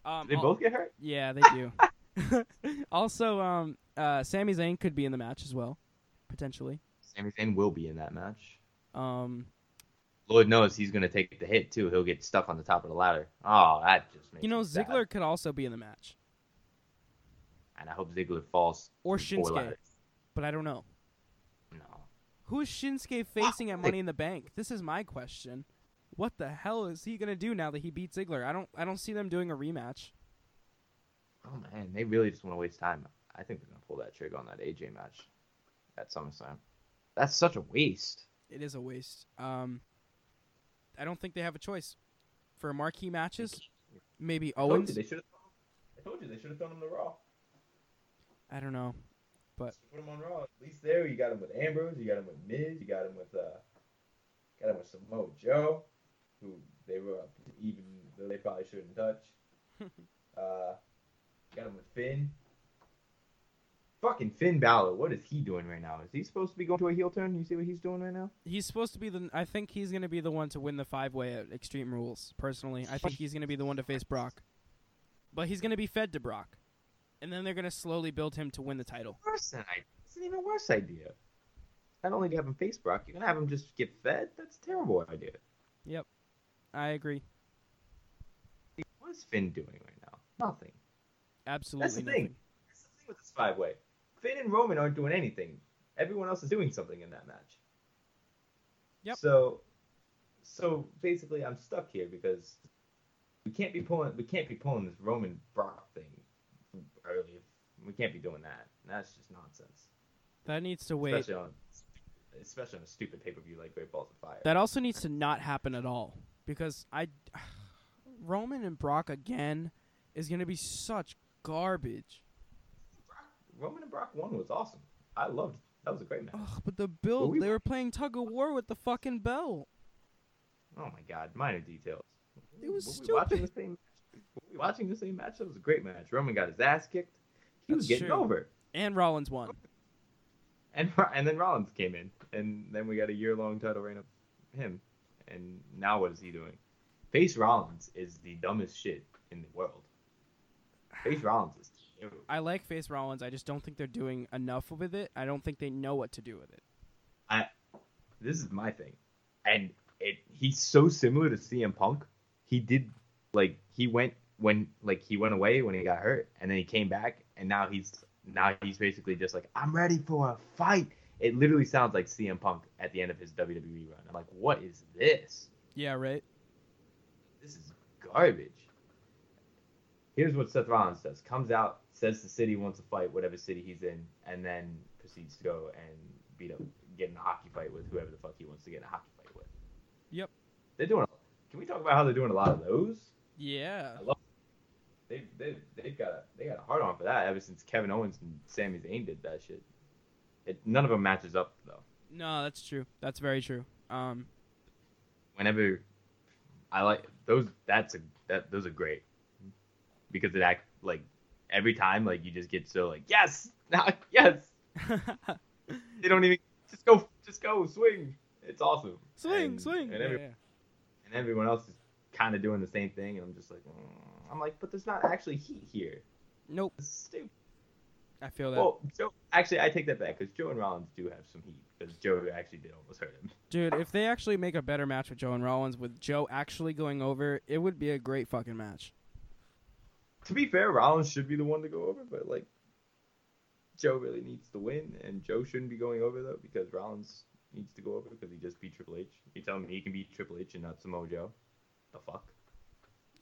B: Um,
A: They
B: al-
A: both get hurt.
B: Yeah, they do. [LAUGHS] also, um, uh, Sami Zayn could be in the match as well, potentially.
A: Sami Zayn will be in that match.
B: Um,
A: Lord knows he's gonna take the hit too. He'll get stuck on the top of the ladder. Oh, that just makes
B: you know. Ziggler could also be in the match,
A: and I hope Ziggler falls.
B: or Shinsuke, but I don't know.
A: No.
B: Who is Shinsuke facing at Money in the Bank? This is my question. What the hell is he gonna do now that he beat Ziggler? I don't. I don't see them doing a rematch.
A: Oh man, they really just want to waste time. I think they're gonna pull that trigger on that AJ match at SummerSlam. That's such a waste.
B: It is a waste. Um, I don't think they have a choice for marquee matches. Maybe
A: I told you
B: Owens.
A: they should have. I told you they should have thrown him to Raw.
B: I don't know.
A: But put him on Raw. At least there, you got him with Ambrose, you got him with Miz, you got him with uh, got him with Samoa Joe, who they were up even though they probably shouldn't touch. [LAUGHS] uh, got him with Finn. Fucking Finn Balor, what is he doing right now? Is he supposed to be going to a heel turn? You see what he's doing right now?
B: He's supposed to be the. I think he's gonna be the one to win the five way at Extreme Rules. Personally, I think he's gonna be the one to face Brock. But he's gonna be fed to Brock, and then they're gonna slowly build him to win the title.
A: Worse than I. It's an even worse idea. Not only do you have him face Brock, you're gonna have him just get fed. That's a terrible idea.
B: Yep, I agree.
A: What is Finn doing right now? Nothing.
B: Absolutely That's
A: the thing. That's the thing with this five way. Finn and Roman aren't doing anything. Everyone else is doing something in that match.
B: Yep.
A: So, so basically, I'm stuck here because we can't be pulling we can't be pulling this Roman Brock thing early. We can't be doing that. That's just nonsense.
B: That needs to wait.
A: Especially on especially on a stupid pay per view like Great Balls of Fire.
B: That also needs to not happen at all because I [SIGHS] Roman and Brock again is gonna be such garbage.
A: Roman and Brock one was awesome. I loved. It. That was a great match.
B: Ugh, but the build,
A: we-
B: they were playing tug of war with the fucking belt.
A: Oh my god, minor details.
B: It was
A: were we watching the same we watching the same match? That was a great match. Roman got his ass kicked. He was getting
B: true.
A: over.
B: And Rollins won.
A: And and then Rollins came in. And then we got a year long title reign of him. And now what is he doing? Face Rollins is the dumbest shit in the world. Face Rollins is.
B: I like face Rollins. I just don't think they're doing enough with it. I don't think they know what to do with it.
A: I this is my thing. And it he's so similar to CM Punk. He did like he went when like he went away when he got hurt and then he came back and now he's now he's basically just like I'm ready for a fight. It literally sounds like CM Punk at the end of his WWE run. I'm like, what is this?
B: Yeah, right.
A: This is garbage. Here's what Seth Rollins does: comes out, says the city wants to fight whatever city he's in, and then proceeds to go and beat up, get in a hockey fight with whoever the fuck he wants to get in a hockey fight with.
B: Yep.
A: They're doing. A, Can we talk about how they're doing a lot of those?
B: Yeah.
A: They they they've got a they got a hard on for that ever since Kevin Owens and Sami Zayn did that shit. It, none of them matches up though.
B: No, that's true. That's very true. Um,
A: Whenever I like those, that's a that those are great because it act like every time like you just get so like yes [LAUGHS] now yes [LAUGHS] they don't even just go, just go, swing. It's awesome.
B: Swing,
A: And-
B: swing.
A: And,
B: Yeah,
A: every,
B: yeah.
A: and everyone else is kind of doing the same thing, and I'm just like, mm. I'm like, but there's not actually heat here.
B: Nope.
A: It's stupid.
B: I feel that.
A: Well, Joe, actually, I take that back because Joe and Rollins do have some heat because Joe actually did almost hurt him. [LAUGHS]
B: Dude, if they actually make a better match with Joe and Rollins with Joe actually going over, it would be a great fucking match.
A: To be fair, Rollins should be the one to go over, but like, Joe really needs to win, and Joe shouldn't be going over though because Rollins needs to go over because he just beat Triple H. You tell me he can beat Triple H and not Samoa Joe? The fuck?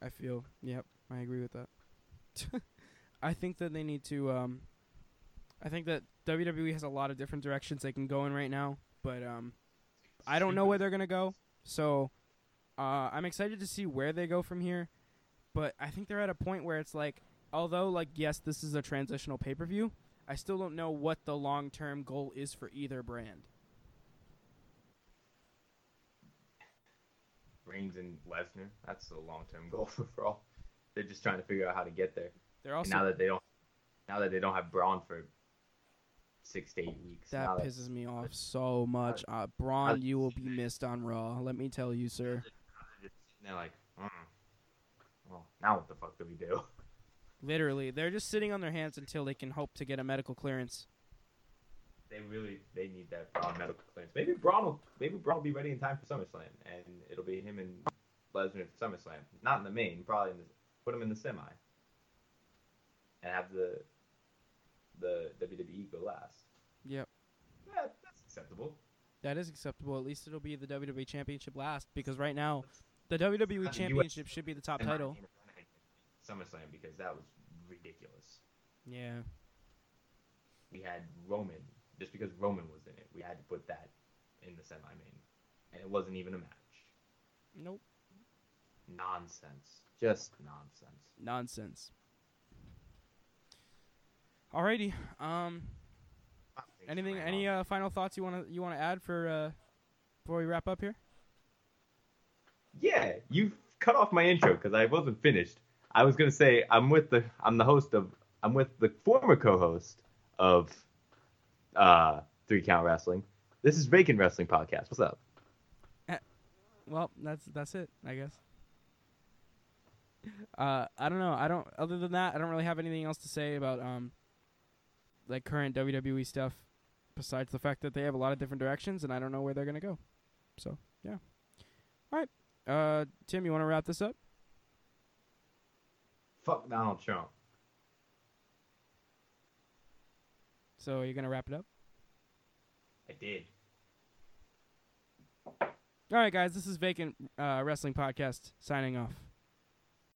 B: I feel. Yep, I agree with that. [LAUGHS] I think that they need to. Um, I think that WWE has a lot of different directions they can go in right now, but um, I don't know where they're gonna go. So, uh, I'm excited to see where they go from here. But I think they're at a point where it's like, although like yes, this is a transitional pay per view, I still don't know what the long term goal is for either brand.
A: Reigns and Lesnar. That's the long term goal [LAUGHS] for Raw. They're just trying to figure out how to get there.
B: They're
A: And
B: also
A: now that they don't, now that they don't have Braun for six to eight weeks,
B: that
A: now that
B: pisses me off so much. Uh, Braun, you will be missed on Raw. Let me tell you, sir.
A: they're just sitting there like, mm. Well, now what the fuck do we do? [LAUGHS]
B: Literally, they're just sitting on their hands until they can hope to get a medical clearance.
A: They really they need that Braun medical clearance. Maybe Braun will maybe Braun will be ready in time for SummerSlam, and it'll be him and Lesnar at SummerSlam. Not in the main, probably in the put him in the semi, and have the the WWE go last.
B: Yep,
A: Yeah, that's acceptable.
B: that is acceptable. At least it'll be the WWE Championship last, because right now, the WWE
A: Not the US
B: Championship should be the top title.
A: opinion, SummerSlam because that was ridiculous.
B: Yeah,
A: We had Roman just because Roman was in it. We had to put that in the semi main, and it wasn't even a match.
B: nope,
A: Nonsense. Just nonsense.
B: nonsense. Alrighty, um, anything, any uh, final thoughts you wanna you wanna add for uh, before we wrap up here?
A: Yeah, you cut off my intro because I wasn't finished. I was gonna say I'm with the I'm the host of I'm with the former co-host of uh Three Count Wrestling. This is Vacant Wrestling Podcast. What's up?
B: Well, that's that's it, I guess. Uh, I don't know. I don't. Other than that, I don't really have anything else to say about um, like current WWE stuff, besides the fact that they have a lot of different directions, and I don't know where they're gonna go. So yeah. All right. Uh, Tim, you want to wrap this up?
A: Fuck Donald Trump.
B: So you're gonna wrap it up.
A: I did.
B: All right, guys. This is Vacant uh, Wrestling Podcast signing off.